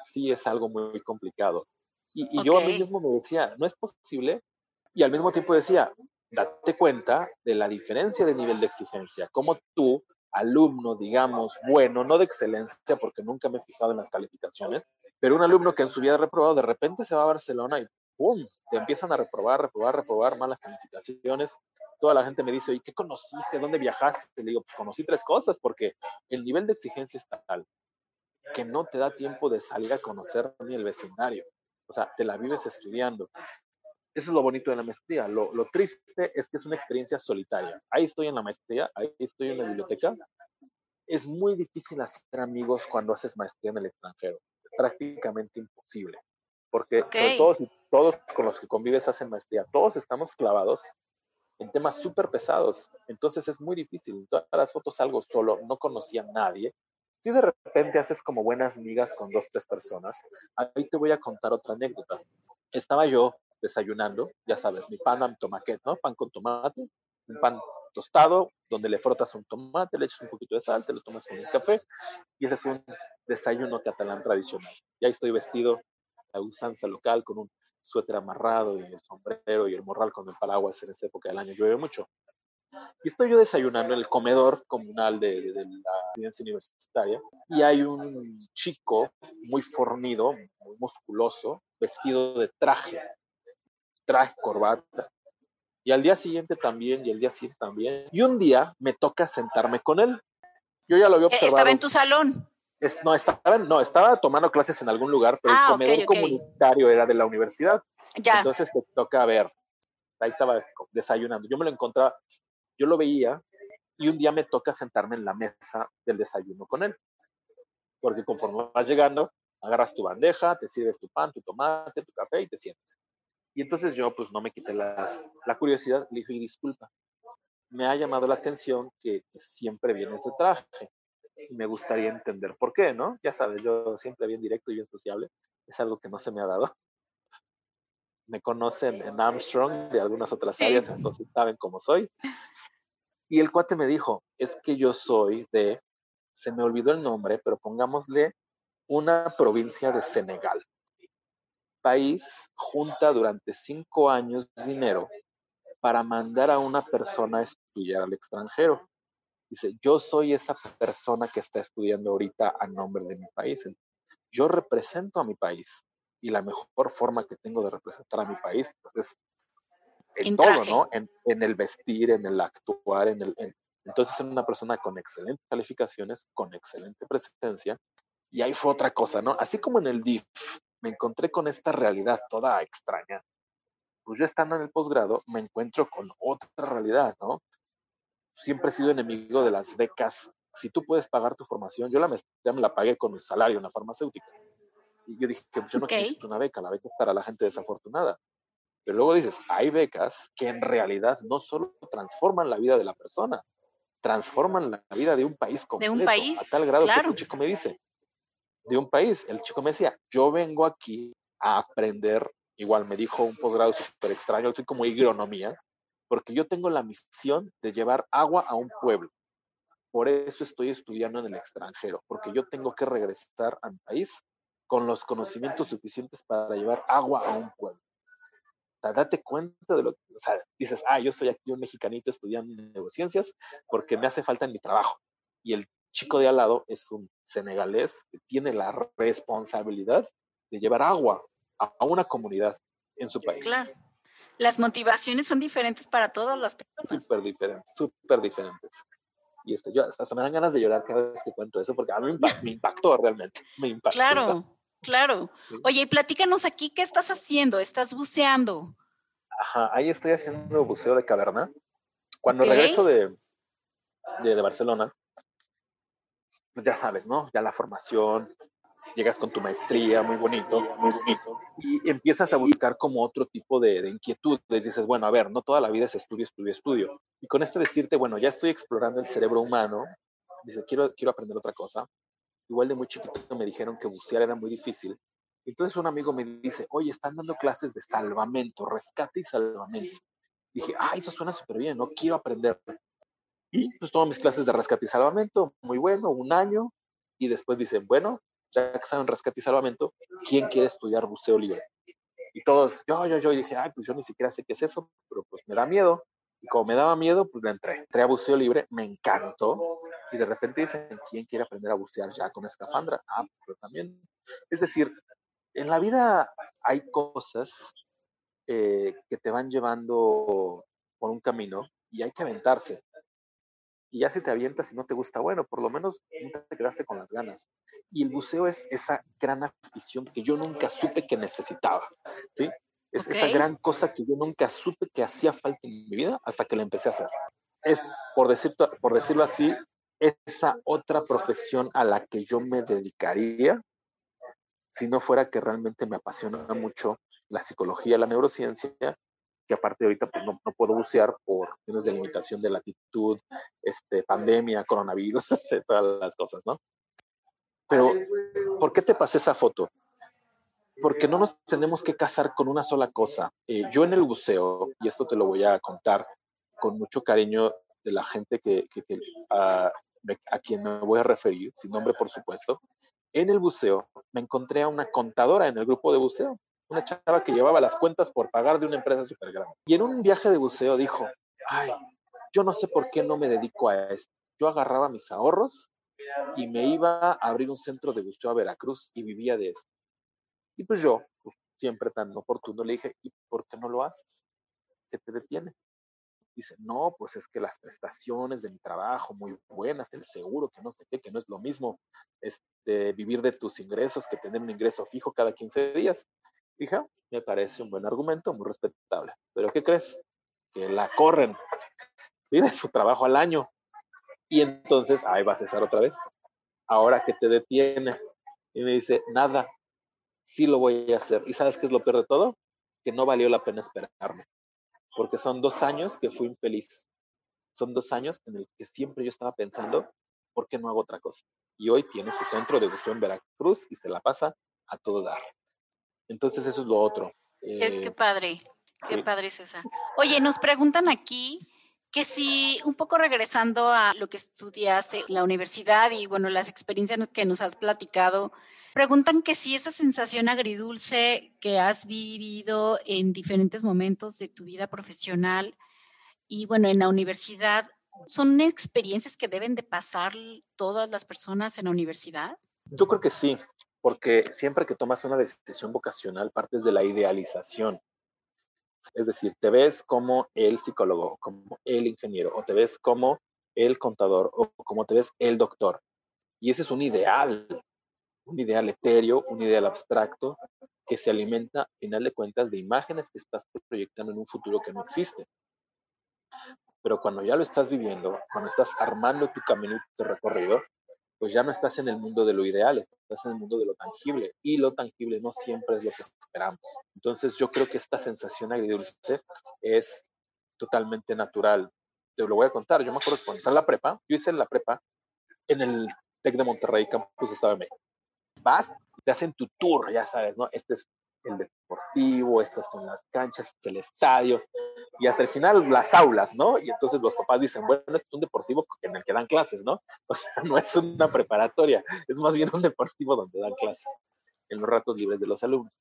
C: sí es algo muy complicado. Y, y yo a mí mismo me decía, no es posible. Y al mismo tiempo decía, date cuenta de la diferencia de nivel de exigencia. Como tú, alumno, digamos, bueno, no de excelencia, porque nunca me he fijado en las calificaciones, pero un alumno que en su vida ha reprobado, de repente se va a Barcelona y ¡pum! Te empiezan a reprobar, reprobar, reprobar, malas calificaciones. Toda la gente me dice, ¿y qué conociste? ¿Dónde viajaste? Le digo, pues conocí tres cosas porque el nivel de exigencia es tal que no te da tiempo de salir a conocer ni el vecindario. O sea, te la vives estudiando. Eso es lo bonito de la maestría. Lo, lo, triste es que es una experiencia solitaria. Ahí estoy en la maestría, ahí estoy en la biblioteca. Es muy difícil hacer amigos cuando haces maestría en el extranjero. Prácticamente imposible. Porque sobre todo si todos con los que convives hacen maestría, todos estamos clavados en temas súper pesados. Entonces es muy difícil. En todas las fotos salgo solo, no conocía a nadie. Si de repente haces como buenas migas con dos, tres personas, ahí te voy a contar otra anécdota. Estaba yo desayunando, ya sabes, mi pan amb tomaquet, ¿no? Pan con tomate, un pan tostado, donde le frotas un tomate, le echas un poquito de sal, te lo tomas con un café, y ese es un desayuno catalán tradicional. Ya estoy vestido a usanza local con un suéter amarrado y el sombrero y el morral con el paraguas en esa época del año, llueve mucho. Y estoy yo desayunando en el comedor comunal de, de, la residencia universitaria y hay un chico muy fornido, muy musculoso, vestido de traje, traje, corbata. Y al día siguiente también, y el día siguiente también. Y un día me toca sentarme con él. Yo ya lo había observado.
B: ¿Estaba en tu salón?
C: no, estaba, no, estaba tomando clases en algún lugar, pero el ah, comedor comunitario era de la universidad. Ya. Entonces te toca ver. Ahí estaba desayunando. Yo me lo encontraba, yo lo veía y un día me toca sentarme en la mesa del desayuno con él. Porque conforme vas llegando, agarras tu bandeja, te sirves tu pan, tu tomate, tu café y te sientes. Y entonces yo pues no me quité la, la curiosidad, le dije, y disculpa, me ha llamado la atención que, siempre vienes de traje y me gustaría entender por qué, ¿no? Ya sabes, yo siempre bien directo y bien sociable, es algo que no se me ha dado. Me conocen en Armstrong de algunas otras áreas, entonces saben cómo soy. Y el cuate me dijo, es que yo soy de, se me olvidó el nombre, pero pongámosle una provincia de Senegal. País junta durante cinco años dinero para mandar a una persona a estudiar al extranjero. Dice, yo soy esa persona que está estudiando ahorita a nombre de mi país. Yo represento a mi país y la mejor forma que tengo de representar a mi país pues, es en, todo, ¿no? En, el vestir, en el actuar, en el... entonces es una persona con excelentes calificaciones, con excelente presencia. Y ahí fue otra cosa, ¿no? Así como en el DIF me encontré con esta realidad toda extraña. Pues yo estando en el posgrado me encuentro con otra realidad, ¿no? Siempre he sido enemigo de las becas. Si tú puedes pagar tu formación, yo la me, ya me la pagué con mi salario en la farmacéutica. Y yo dije que pues, yo no necesito una beca, la beca es para la gente desafortunada. Pero luego dices, hay becas que en realidad no solo transforman la vida de la persona, transforman la vida de un país completo.
B: De un país.
C: A tal grado que este chico me dice, de un país. El chico me decía, yo vengo aquí a aprender, igual me dijo un posgrado súper extraño, estoy como agronomía, porque yo tengo la misión de llevar agua a un pueblo. Por eso estoy estudiando en el extranjero, porque yo tengo que regresar a mi país con los conocimientos suficientes para llevar agua a un pueblo date cuenta de lo que, o sea, dices, ah, yo soy aquí un mexicanito estudiando neurociencias porque me hace falta en mi trabajo. Y el chico de al lado es un senegalés que tiene la responsabilidad de llevar agua a una comunidad en su país.
B: Claro. Las motivaciones son diferentes para todas las personas.
C: Súper diferentes, súper diferentes. Y esto, yo hasta me dan ganas de llorar cada vez que cuento eso porque a mí me impactó realmente. Me impactó.
B: Claro. Claro. Oye, platícanos aquí, ¿qué estás haciendo? ¿Estás buceando?
C: Ajá, ahí estoy haciendo buceo de caverna. Cuando regreso de, de, Barcelona, pues ya sabes, ¿no? Ya la formación, llegas con tu maestría, muy bonito, muy bonito, y empiezas a buscar como otro tipo de, de inquietudes. Dices, bueno, a ver, no toda la vida es estudio, estudio, estudio. Y con esto decirte, bueno, ya estoy explorando el cerebro humano, dice, quiero, quiero aprender otra cosa igual de muy chiquito me dijeron que bucear era muy difícil. Entonces un amigo me dice, oye, están dando clases de salvamento, rescate y salvamento. Dije, ay, eso suena súper bien, no quiero aprender. Y pues tomo mis clases de rescate y salvamento, muy bueno, un año, y después dicen, bueno, ya que saben rescate y salvamento, ¿quién quiere estudiar buceo libre? Y todos, yo, yo, yo, dije, ay, pues yo ni siquiera sé qué es eso, pero pues me da miedo. Y como me daba miedo, pues le entré. Entré a buceo libre, me encantó. Y de repente dicen, ¿quién quiere aprender a bucear ya con escafandra? Ah, pues también. Es decir, en la vida hay cosas eh, que te van llevando por un camino y hay que aventarse. y ya si te avientas y no te gusta, bueno, por lo menos no te quedaste con las ganas. Y el buceo es esa gran afición que yo nunca supe que necesitaba, ¿sí? Es esa gran cosa que yo nunca supe que hacía falta en mi vida hasta que la empecé a hacer. Es, por, decir, por decirlo así, esa otra profesión a la que yo me dedicaría si no fuera que realmente me apasiona mucho la psicología, la neurociencia, que aparte ahorita pues, no, puedo bucear por cuestiones de limitación de latitud, este, pandemia, coronavirus, este, todas las cosas, ¿no? Pero, ¿por qué te pasé esa foto? Porque no nos tenemos que casar con una sola cosa. Eh, yo en el buceo, y esto te lo voy a contar con mucho cariño de la gente que, a, a quien me voy a referir, sin nombre por supuesto, en el buceo me encontré a una contadora en el grupo de buceo, una chava que llevaba las cuentas por pagar de una empresa súper grande. Y en un viaje de buceo dijo, ay, yo no sé por qué no me dedico a esto. Yo agarraba mis ahorros y me iba a abrir un centro de buceo a Veracruz y vivía de esto. Y pues yo, pues, siempre tan oportuno, le dije, ¿y por qué no lo haces? ¿Qué te detiene? Dice, no, pues es que las prestaciones de mi trabajo muy buenas, el seguro, que no sé qué, que no es lo mismo este, vivir de tus ingresos que tener un ingreso fijo cada 15 días. Dije, ah, me parece un buen argumento, muy respetable. Pero ¿qué crees? Que la corren, ¿sí? Su trabajo al año. Y entonces, ahí va a cesar otra vez. Ahora que te detiene. Y me dice, nada, sí lo voy a hacer. ¿Y sabes qué es lo peor de todo? Que no valió la pena esperarme porque son dos años que fui infeliz. Son dos años en el que siempre yo estaba pensando, ¿por qué no hago otra cosa? Y hoy tiene su centro de buceo en Veracruz y se la pasa a todo dar. Entonces eso es lo otro.
B: qué, eh, padre, qué padre César. Oye, nos preguntan aquí que si, un poco regresando a lo que estudiaste en la universidad y bueno, las experiencias que nos has platicado, preguntan que si esa sensación agridulce que has vivido en diferentes momentos de tu vida profesional y bueno, en la universidad, ¿son experiencias que deben de pasar todas las personas en la universidad?
C: Yo creo que sí, porque siempre que tomas una decisión vocacional partes de la idealización es decir, te ves como el psicólogo, como el ingeniero, o te ves como el contador, o como te ves el doctor. Y ese es un ideal, un ideal etéreo, un ideal abstracto, que se alimenta, a final de cuentas, de imágenes que estás proyectando en un futuro que no existe. Pero cuando ya lo estás viviendo, cuando estás armando tu camino tu recorrido, pues ya no estás en el mundo de lo ideal, estás en el mundo de lo tangible y lo tangible no siempre es lo que esperamos. Entonces yo creo que esta sensación agridulce es totalmente natural. Te lo voy a contar, yo me acuerdo que cuando estaba en la prepa, yo hice la prepa en el TEC de Monterrey, Campus Estado de México. Vas, te hacen tu tour, ya sabes, ¿no? Este es el deportivo, estas son las canchas, el estadio, y hasta el final las aulas, ¿no? Y entonces los papás dicen, bueno, es un deportivo en el que dan clases, ¿no? O sea, no es una preparatoria, es más bien un deportivo donde dan clases en los ratos libres de los alumnos.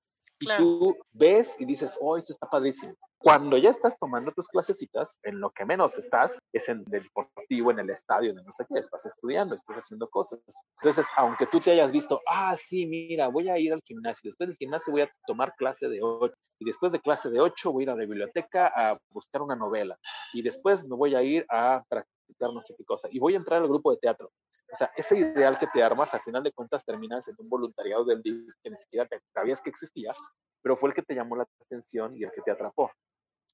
C: Y tú ves y dices, oh, esto está padrísimo. Cuando ya estás tomando tus clasecitas, en lo que menos estás es en el deportivo, en el estadio, en no sé qué, estás estudiando, estás haciendo cosas. Entonces, aunque tú te hayas visto, ah, sí, mira, voy a ir al gimnasio, después del gimnasio voy a tomar clase de 8, y después de clase de 8 voy a ir a la biblioteca a buscar una novela, y después me voy a ir a practicar no sé qué cosa, y voy a entrar al grupo de teatro. O sea, ese ideal que te armas, al final de cuentas terminas en un voluntariado del día que ni siquiera sabías que existía, pero fue el que te llamó la atención y el que te atrapó.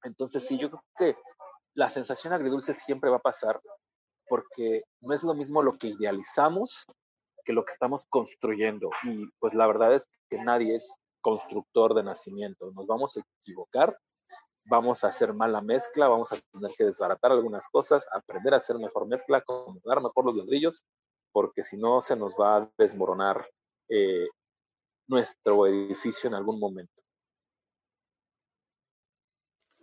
C: Entonces, sí, yo creo que la sensación agridulce siempre va a pasar porque no es lo mismo lo que idealizamos que lo que estamos construyendo. Y pues la verdad es que nadie es constructor de nacimiento. Nos vamos a equivocar, vamos a hacer mala mezcla, vamos a tener que desbaratar algunas cosas, aprender a hacer mejor mezcla, acomodar mejor los ladrillos porque si no se nos va a desmoronar eh, nuestro edificio en algún momento.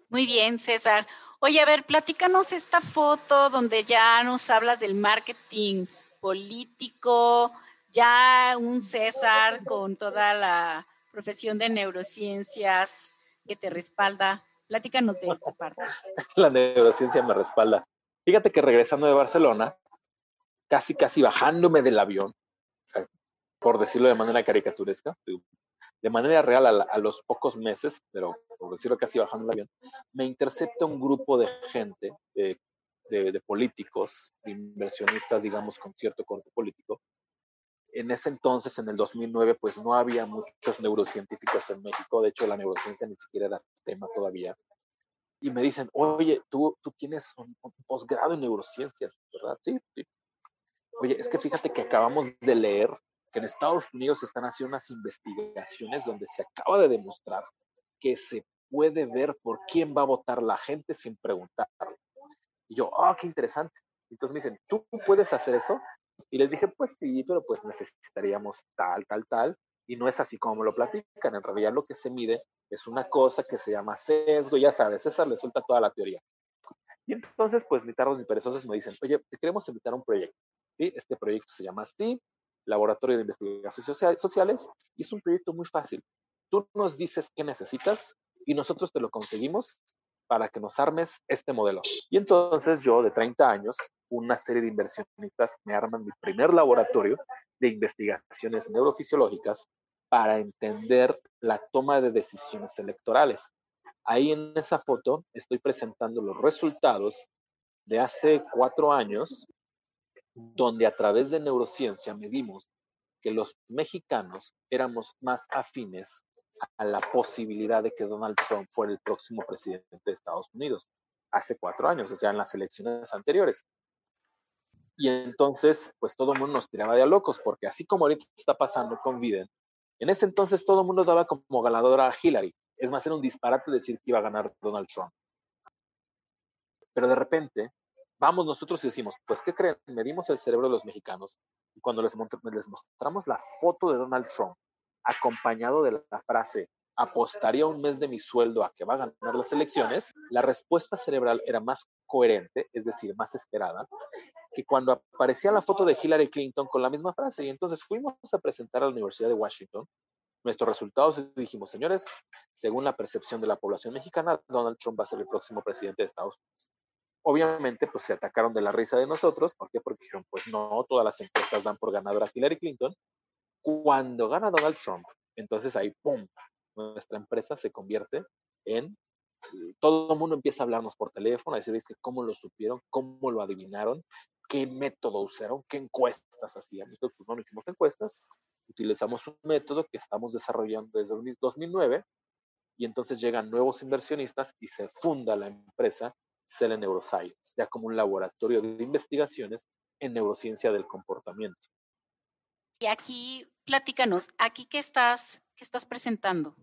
B: Muy bien, César. Oye, a ver, platícanos esta foto donde ya nos hablas del marketing político, ya un César con toda la profesión de neurociencias que te respalda. Platícanos de esta parte.
C: La neurociencia me respalda. Fíjate que regresando de Barcelona, casi, casi bajándome del avión, por decirlo de manera caricaturesca, de manera real a, los pocos meses, pero por decirlo casi bajando del avión, me intercepta un grupo de gente, de, políticos, de inversionistas, digamos, con cierto corte político. En ese entonces, en el 2009, pues no había muchos neurocientíficos en México. De hecho, la neurociencia ni siquiera era tema todavía. Y me dicen, oye, tú, tú tienes un, posgrado en neurociencias, ¿verdad? Sí, sí. Oye, es que fíjate que acabamos de leer que en Estados Unidos se están haciendo unas investigaciones donde se acaba de demostrar que se puede ver por quién va a votar la gente sin preguntarle. Y yo, ah, qué interesante. Entonces me dicen, ¿tú puedes hacer eso? Y les dije, pues sí, pero pues necesitaríamos tal, tal, tal. Y no es así como lo platican. En realidad lo que se mide es una cosa que se llama sesgo. Ya sabes, César le suelta toda la teoría. Y entonces, pues ni tardos ni perezosos me dicen, oye, queremos invitar un proyecto. ¿Sí? Este proyecto se llama así, Laboratorio de Investigaciones Sociales, y es un proyecto muy fácil. Tú nos dices qué necesitas y nosotros te lo conseguimos para que nos armes este modelo. Y entonces yo, de 30 años, una serie de inversionistas me arman mi primer laboratorio de investigaciones neurofisiológicas para entender la toma de decisiones electorales. Ahí en esa foto estoy presentando los resultados de hace cuatro años, donde a través de neurociencia medimos que los mexicanos éramos más afines a la posibilidad de que Donald Trump fuera el próximo presidente de Estados Unidos hace cuatro años, o sea, en las elecciones anteriores. Y entonces, pues todo el mundo nos tiraba de a locos, porque así como ahorita está pasando con Biden, en ese entonces todo el mundo daba como ganadora a Hillary. Es más, era un disparate decir que iba a ganar Donald Trump. Pero de repente, vamos nosotros y decimos, pues, ¿qué creen? Medimos el cerebro de los mexicanos y cuando les, les mostramos la foto de Donald Trump acompañado de la frase, apostaría un mes de mi sueldo a que va a ganar las elecciones, la respuesta cerebral era más coherente, es decir, más esperada, que cuando aparecía la foto de Hillary Clinton con la misma frase. Y entonces fuimos a presentar a la Universidad de Washington nuestros resultados y dijimos, señores, según la percepción de la población mexicana, Donald Trump va a ser el próximo presidente de Estados Unidos. Obviamente, pues se atacaron de la risa de nosotros. ¿Por qué? Porque dijeron, pues no, todas las encuestas dan por ganadora a Hillary Clinton. Cuando gana Donald Trump, entonces ahí, ¡pum!, nuestra empresa se convierte en, todo el mundo empieza a hablarnos por teléfono, a decir, cómo lo supieron, cómo lo adivinaron, qué método usaron, qué encuestas hacían. Nosotros pues, no hicimos encuestas, utilizamos un método que estamos desarrollando desde 2009 y entonces llegan nuevos inversionistas y se funda la empresa Cell Neuroscience, ya como un laboratorio de investigaciones en neurociencia del comportamiento.
B: Y aquí, platícanos, ¿aquí qué estás, qué estás presentando?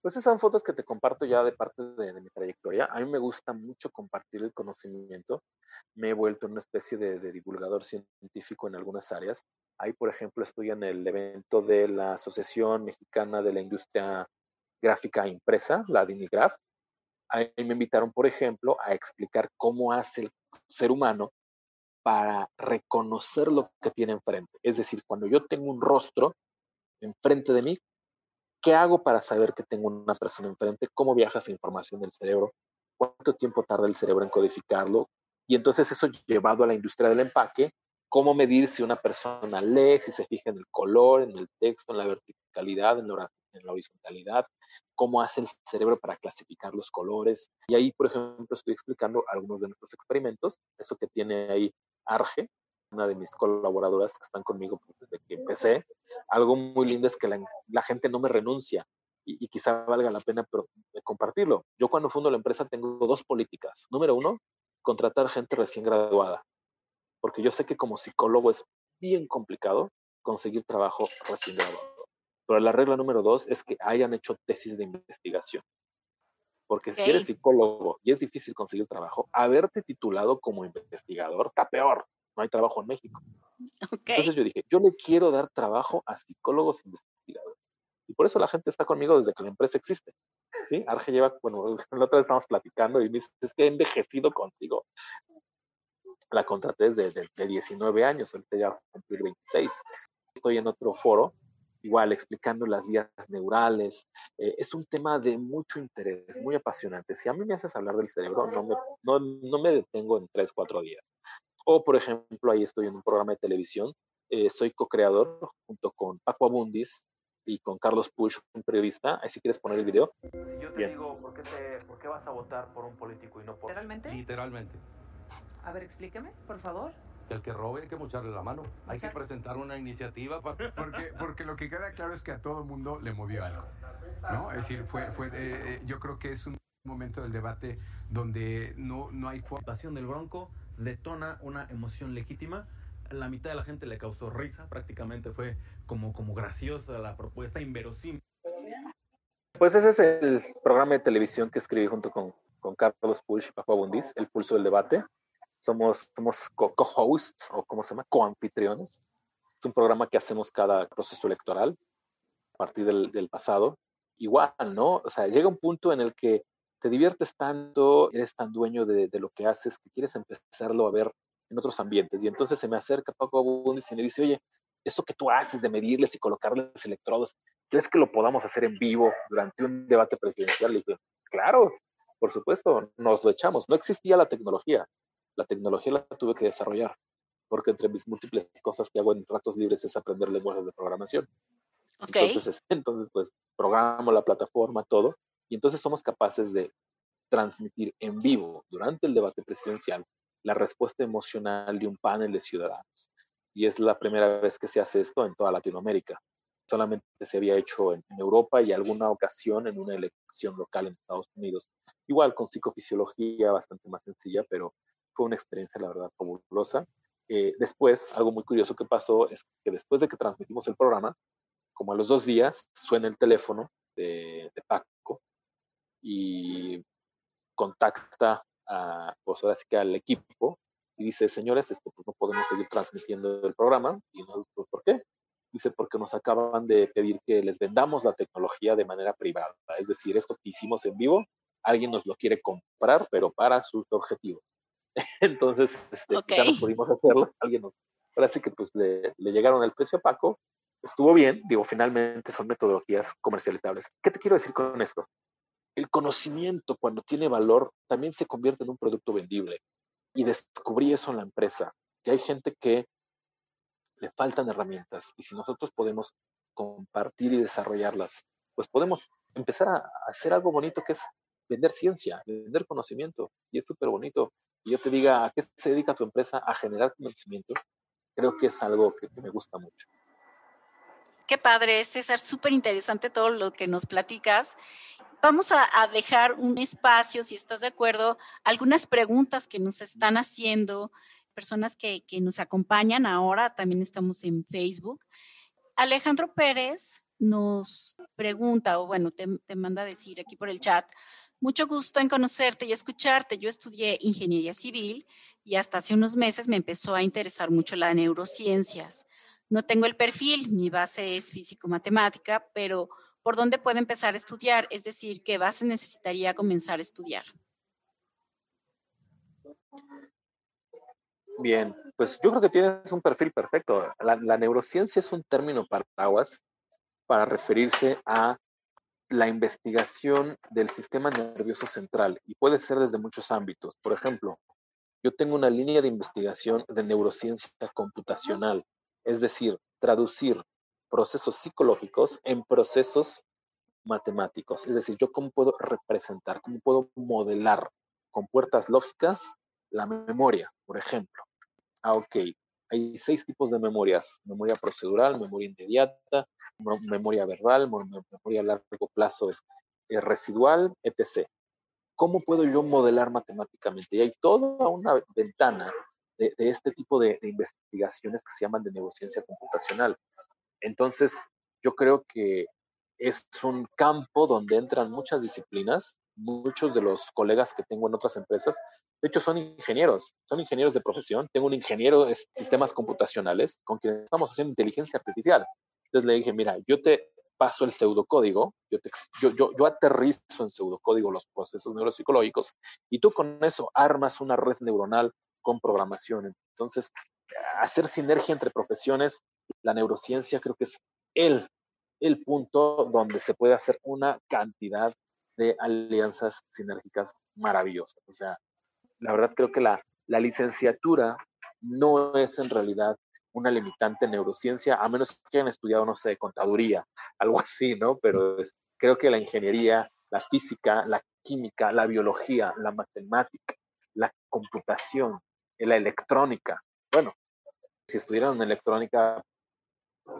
C: Pues esas son fotos que te comparto ya de parte de, mi trayectoria. A mí me gusta mucho compartir el conocimiento. Me he vuelto una especie de, de, divulgador científico en algunas áreas. Ahí, por ejemplo, estoy en el evento de la Asociación Mexicana de la Industria Gráfica Impresa, la DINIGRAF. Ahí me invitaron, por ejemplo, a explicar cómo hace el ser humano para reconocer lo que tiene enfrente. Es decir, cuando yo tengo un rostro enfrente de mí, ¿qué hago para saber que tengo una persona enfrente? ¿Cómo viaja esa información del cerebro? ¿Cuánto tiempo tarda el cerebro en codificarlo? Y entonces eso llevado a la industria del empaque, ¿cómo medir si una persona lee, si se fija en el color, en el texto, en la verticalidad, en la, en la horizontalidad? ¿Cómo hace el cerebro para clasificar los colores? Y ahí, por ejemplo, estoy explicando algunos de nuestros experimentos, eso que tiene ahí Arge, una de mis colaboradoras que están conmigo desde que empecé. Algo muy lindo es que la, gente no me renuncia y, quizá valga la pena compartirlo. Yo cuando fundo la empresa tengo dos políticas. Número uno, contratar gente recién graduada, porque yo sé que como psicólogo es bien complicado conseguir trabajo recién graduado. Pero la regla número dos es que hayan hecho tesis de investigación. Porque si eres psicólogo y es difícil conseguir trabajo, haberte titulado como investigador está peor. No hay trabajo en México. Entonces yo dije, yo le quiero dar trabajo a psicólogos investigadores. Y por eso la gente está conmigo desde que la empresa existe. ¿Sí? Arge lleva, bueno, la otra vez estamos platicando y me dice, es que he envejecido contigo. La contraté desde de, 19 años, ahorita ya cumplir 26. Estoy en otro foro igual explicando las vías neurales. Eh, es un tema de mucho interés, muy apasionante. Si a mí me haces hablar del cerebro, no me, no, no me detengo en tres, cuatro días. O, por ejemplo, ahí estoy en un programa de televisión, eh, soy co-creador junto con Paco Abundis y con Carlos Push, un periodista. Ahí si quieres poner el video.
D: Si yo te digo, ¿por qué, ¿por qué vas a votar por un político y no por...
E: ¿Literalmente?
F: Literalmente.
E: A ver, explíqueme, por favor.
F: El que robe hay que mocharle la mano. Hay que presentar una iniciativa para...
G: Porque, porque lo que queda claro es que a todo el mundo le movió algo. ¿no? Es decir, fue, fue, eh, eh, yo creo que es un momento del debate donde no, no hay...
H: participación del Bronco detona una emoción legítima. La mitad de la gente le causó risa, prácticamente fue como, como graciosa la propuesta, inverosímil.
C: Pues ese es el programa de televisión que escribí junto con, con Carlos Push y Papa Bundis, El Pulso del Debate. Somos, somos co-hosts o como se llama, co-anfitriones. Es un programa que hacemos cada proceso electoral a partir del, del pasado. Igual, ¿no? O sea, llega un punto en el que te diviertes tanto, eres tan dueño de, de, lo que haces que quieres empezarlo a ver en otros ambientes. Y entonces se me acerca Paco Abundis y me dice, oye, esto que tú haces de medirles y colocarles electrodos, ¿crees que lo podamos hacer en vivo durante un debate presidencial? Le dije, claro, por supuesto, nos lo echamos. No existía la tecnología. La tecnología la tuve que desarrollar, porque entre mis múltiples cosas que hago en ratos libres es aprender lenguajes de programación.
B: Okay.
C: Entonces, entonces, pues, programo la plataforma, todo, y entonces somos capaces de transmitir en vivo durante el debate presidencial la respuesta emocional de un panel de ciudadanos. Y es la primera vez que se hace esto en toda Latinoamérica. Solamente se había hecho en, en Europa y alguna ocasión en una elección local en Estados Unidos. Igual con psicofisiología bastante más sencilla, pero fue una experiencia, la verdad, fabulosa. Eh, después, algo muy curioso que pasó es que después de que transmitimos el programa, como a los dos días, suena el teléfono de, de Paco y contacta a, pues ahora sí que al equipo y dice, señores, esto, pues no podemos seguir transmitiendo el programa. Y nosotros, ¿por qué? Dice, porque nos acaban de pedir que les vendamos la tecnología de manera privada. Es decir, esto que hicimos en vivo, alguien nos lo quiere comprar, pero para sus objetivos. Entonces, este, okay. ya no pudimos hacerlo. Alguien nos, ahora sí que pues le, le llegaron el precio a Paco. Estuvo bien, digo, finalmente son metodologías comercializables. ¿Qué te quiero decir con esto? El conocimiento, cuando tiene valor, también se convierte en un producto vendible. Y descubrí eso en la empresa, que hay gente que le faltan herramientas y si nosotros podemos compartir y desarrollarlas, pues podemos empezar a hacer algo bonito que es vender ciencia, vender conocimiento. Y es súper bonito. Y yo te diga, ¿a qué se dedica tu empresa? A generar conocimiento. Creo que es algo que, me gusta mucho.
B: Qué padre, César, súper interesante todo lo que nos platicas. Vamos a, dejar un espacio, si estás de acuerdo, algunas preguntas que nos están haciendo personas que, que nos acompañan ahora, también estamos en Facebook. Alejandro Pérez nos pregunta, o bueno, te, te manda decir aquí por el chat, mucho gusto en conocerte y escucharte. Yo estudié ingeniería civil y hasta hace unos meses me empezó a interesar mucho la neurociencias. No tengo el perfil, mi base es físico-matemática, pero ¿por dónde puedo empezar a estudiar? Es decir, ¿qué base necesitaría comenzar a estudiar?
C: Bien, pues yo creo que tienes un perfil perfecto. La, la neurociencia es un término para aguas para referirse a la investigación del sistema nervioso central y puede ser desde muchos ámbitos. Por ejemplo, yo tengo una línea de investigación de neurociencia computacional, es decir, traducir procesos psicológicos en procesos matemáticos. Es decir, yo cómo puedo representar, cómo puedo modelar con puertas lógicas la memoria, por ejemplo. Ah, ok, hay seis tipos de memorias, memoria procedural, memoria inmediata, memoria verbal, memoria a largo plazo es, es residual, etc. ¿Cómo puedo yo modelar matemáticamente? Y hay toda una ventana de, de este tipo de, de, investigaciones que se llaman de neurociencia computacional. Entonces, yo creo que es un campo donde entran muchas disciplinas, muchos de los colegas que tengo en otras empresas de hecho, son ingenieros, son ingenieros de profesión. Tengo un ingeniero de sistemas computacionales con quien estamos haciendo inteligencia artificial. Entonces le dije, mira, yo te paso el pseudocódigo, yo, te, yo, yo, yo aterrizo en pseudocódigo los procesos neuropsicológicos y tú con eso armas una red neuronal con programación. Entonces, hacer sinergia entre profesiones, la neurociencia creo que es el, el punto donde se puede hacer una cantidad de alianzas sinérgicas maravillosas. O sea, la verdad creo que la, la licenciatura no es en realidad una limitante en neurociencia, a menos que hayan estudiado, no sé, contaduría, algo así, ¿no? Pero creo que la ingeniería, la física, la química, la biología, la matemática, la computación, la electrónica, bueno, si estudiaron electrónica,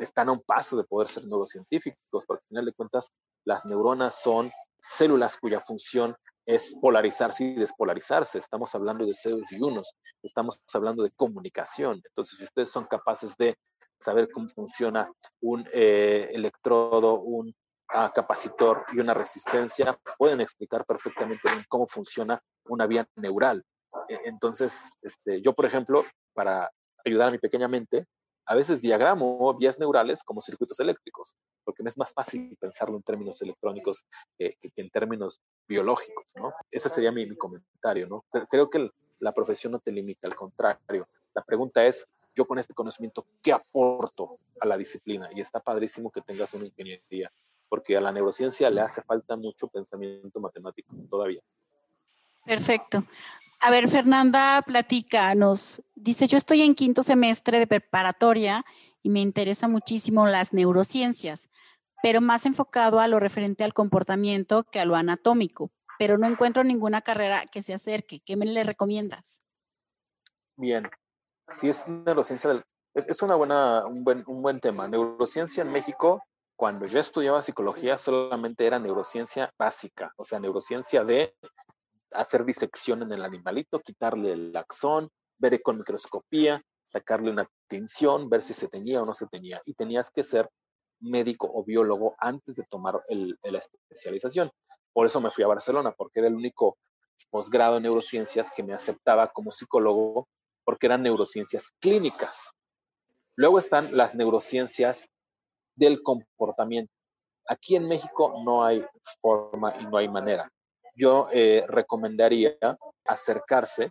C: están a un paso de poder ser neurocientíficos, porque al final de cuentas las neuronas son células cuya función es polarizarse y despolarizarse. Estamos hablando de ceros y unos, estamos hablando de comunicación. Entonces, si ustedes son capaces de saber cómo funciona un eh, electrodo, un ah, capacitor y una resistencia, pueden explicar perfectamente cómo funciona una vía neural. E, entonces, este, yo, por ejemplo, para ayudar a mi pequeña mente, a veces diagramo vías neurales como circuitos eléctricos, porque me es más fácil pensarlo en términos electrónicos que, en términos biológicos, ¿no? Ese sería mi, comentario, ¿no? Creo que la profesión no te limita, al contrario. La pregunta es, yo con este conocimiento, ¿qué aporto a la disciplina? Y está padrísimo que tengas una ingeniería, porque a la neurociencia le hace falta mucho pensamiento matemático todavía.
B: Perfecto. A ver, Fernanda, platícanos. Dice, yo estoy en quinto semestre de preparatoria y me interesa muchísimo las neurociencias, pero más enfocado a lo referente al comportamiento que a lo anatómico, pero no encuentro ninguna carrera que se acerque. ¿Qué me le recomiendas?
C: Bien, si es neurociencia, es, una buena, un, buen, un buen tema. Neurociencia en México, cuando yo estudiaba psicología, solamente era neurociencia básica, o sea, neurociencia de hacer disección en el animalito, quitarle el axón, ver con microscopía, sacarle una tinción, ver si se tenía o no se tenía. Y tenías que ser médico o biólogo antes de tomar la especialización. Por eso me fui a Barcelona, porque era el único posgrado en neurociencias que me aceptaba como psicólogo, porque eran neurociencias clínicas. Luego están las neurociencias del comportamiento. Aquí en México no hay forma y no hay manera yo eh, recomendaría acercarse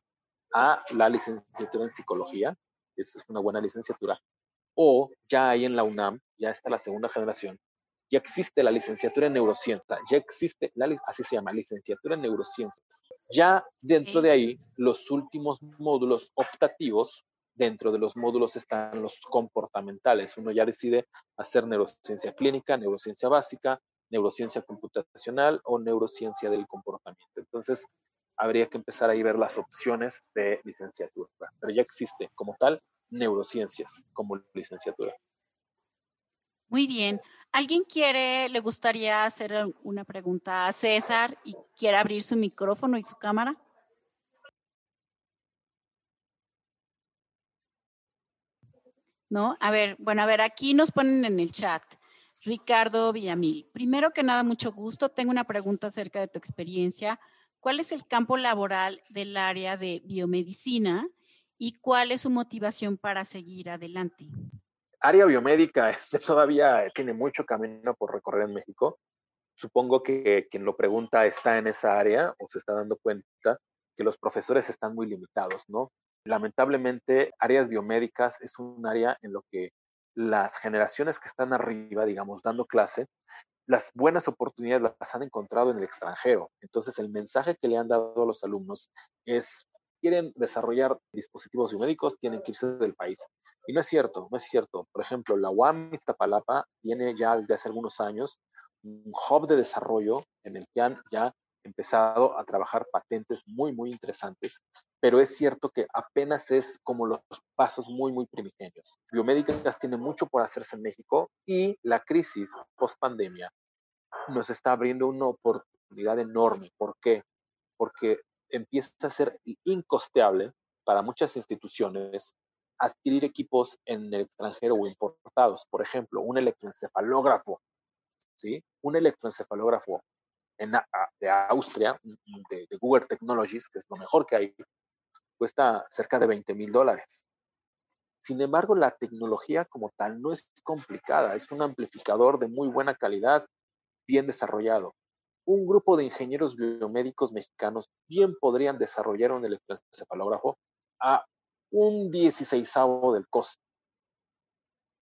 C: a la licenciatura en psicología, es una buena licenciatura, o ya hay en la UNAM, ya está la segunda generación, ya existe la licenciatura en neurociencia, ya existe, la, así se llama, licenciatura en neurociencias. Ya dentro de ahí, los últimos módulos optativos, dentro de los módulos están los comportamentales. Uno ya decide hacer neurociencia clínica, neurociencia básica, neurociencia computacional o neurociencia del comportamiento. Entonces, habría que empezar a ver las opciones de licenciatura, pero ya existe como tal neurociencias como licenciatura.
B: Muy bien. ¿Alguien quiere, le gustaría hacer una pregunta a César y quiere abrir su micrófono y su cámara? ¿No? A ver, bueno, a ver, aquí nos ponen en el chat. Ricardo Villamil, primero que nada, mucho gusto. Tengo una pregunta acerca de tu experiencia. ¿Cuál es el campo laboral del área de biomedicina y cuál es su motivación para seguir adelante?
C: Área biomédica este, todavía tiene mucho camino por recorrer en México. Supongo que quien lo pregunta está en esa área o se está dando cuenta que los profesores están muy limitados, ¿no? Lamentablemente, áreas biomédicas es un área en lo que las generaciones que están arriba, digamos, dando clase, las buenas oportunidades las han encontrado en el extranjero. Entonces, el mensaje que le han dado a los alumnos es, quieren desarrollar dispositivos biomédicos, tienen que irse del país. Y no es cierto, no es cierto. Por ejemplo, la UAM Iztapalapa tiene ya desde hace algunos años un hub de desarrollo en el que han ya empezado a trabajar patentes muy, muy interesantes pero es cierto que apenas es como los pasos muy, muy primigenios. Biomédicas tiene mucho por hacerse en México y la crisis post pandemia nos está abriendo una oportunidad enorme. ¿Por qué? Porque empieza a ser incosteable para muchas instituciones adquirir equipos en el extranjero o importados. Por ejemplo, un electroencefalógrafo, ¿sí? Un electroencefalógrafo en, de Austria, de, de Google Technologies, que es lo mejor que hay, cuesta cerca de 20 mil dólares. Sin embargo, la tecnología como tal no es complicada, es un amplificador de muy buena calidad, bien desarrollado. Un grupo de ingenieros biomédicos mexicanos bien podrían desarrollar un electroencefalógrafo a un 16 del costo.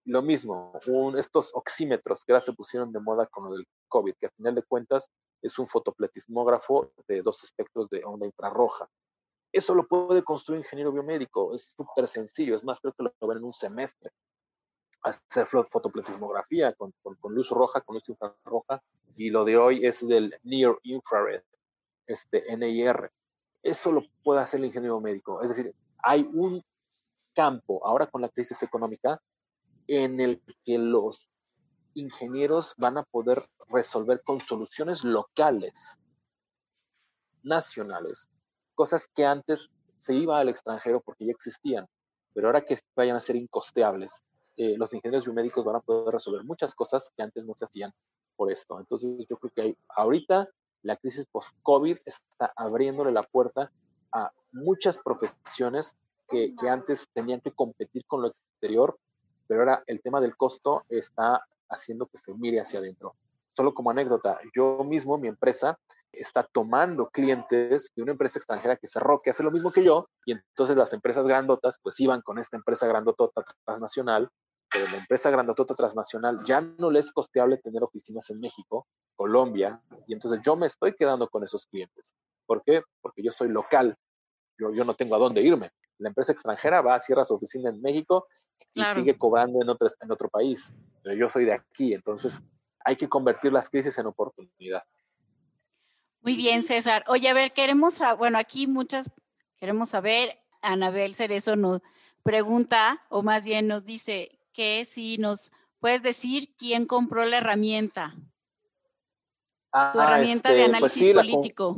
C: Lo mismo, estos oxímetros que ahora se pusieron de moda con lo del COVID, que a final de cuentas es un fotopletismógrafo de dos espectros de onda infrarroja Eso lo puede construir un ingeniero biomédico, es súper sencillo, es más, creo que lo ven en un semestre. Hacer fotopletismografía con, con, luz roja, con luz infrarroja, y lo de hoy es del Near Infrared, este NIR. Eso lo puede hacer el ingeniero médico. Es decir, hay un campo ahora con la crisis económica en el que los ingenieros van a poder resolver con soluciones locales, nacionales, cosas que antes se iba al extranjero porque ya existían, pero ahora que vayan a ser incosteables, eh, los ingenieros biomédicos van a poder resolver muchas cosas que antes no se hacían por esto. Entonces yo creo que hay, ahorita la crisis post-COVID está abriéndole la puerta a muchas profesiones que, que antes tenían que competir con lo exterior, pero ahora el tema del costo está haciendo que se mire hacia adentro. Solo como anécdota, yo mismo, mi empresa, está tomando clientes de una empresa extranjera que cerró, que hace lo mismo que yo, y entonces las empresas grandotas pues iban con esta empresa grandotota transnacional, pero la empresa grandotota transnacional ya no le es costeable tener oficinas en México, Colombia, y entonces yo me estoy quedando con esos clientes. ¿Por qué? Porque yo soy local, yo, yo no tengo a dónde irme. La empresa extranjera va, cierra su oficina en México y sigue cobrando en otro, en otro país. Pero yo soy de aquí, entonces hay que convertir las crisis en oportunidad.
B: Muy bien, César. Oye, a ver, queremos, bueno, aquí muchas queremos saber, Anabel Cerezo nos pregunta, o más bien nos dice que si nos puedes decir quién compró la herramienta. tu ah, herramienta de este, pues análisis político.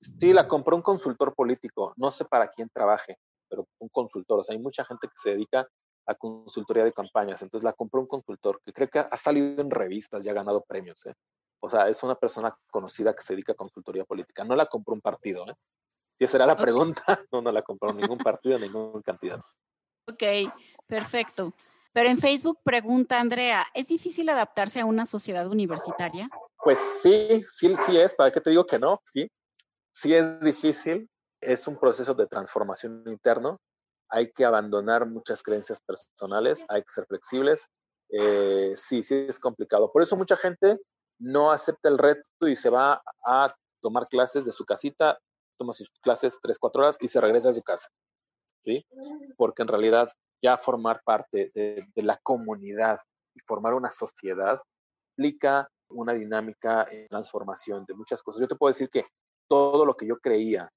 C: sí, la compró un consultor político. No sé para quién trabaje pero un consultor. O sea, hay mucha gente que se dedica a consultoría de campañas. Entonces la compró un consultor que creo que ha salido en revistas y ha ganado premios. ¿eh? O sea, es una persona conocida que se dedica a consultoría política. No la compró un partido. ¿eh? Y esa era la pregunta. No, no la compró ningún partido, ningún candidato.
B: Ok, perfecto. Pero en Facebook pregunta Andrea, ¿es difícil adaptarse a una sociedad universitaria?
C: Pues sí, sí, sí es. ¿Para qué te digo que no? Sí, sí es difícil es un proceso de transformación interno. Hay que abandonar muchas creencias personales, hay que ser flexibles. Eh, sí, sí es complicado. Por eso mucha gente no acepta el reto y se va a tomar clases de su casita, toma sus clases tres, cuatro horas y se regresa a su casa. ¿Sí? Porque en realidad ya formar parte de, de la comunidad y formar una sociedad implica una dinámica de transformación de muchas cosas. Yo te puedo decir que todo lo que yo creía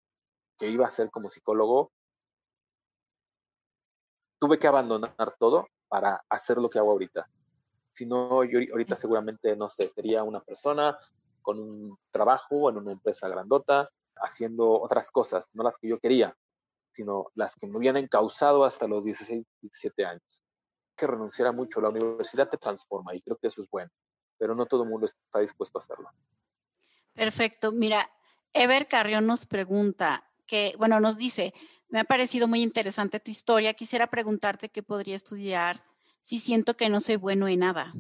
C: que iba a ser como psicólogo, tuve que abandonar todo para hacer lo que hago ahorita. Si no, yo ahorita seguramente, no sé, sería una persona con un trabajo en una empresa grandota, haciendo otras cosas, no las que yo quería, sino las que me habían encausado hasta los 16, 17 años. Que renunciara mucho, la universidad te transforma y creo que eso es bueno, pero no todo el mundo está dispuesto a hacerlo.
B: Perfecto. Mira, Ever Carrión nos pregunta, que, bueno, nos dice, me ha parecido muy interesante tu historia, quisiera preguntarte qué podría estudiar si siento que no soy bueno en nada.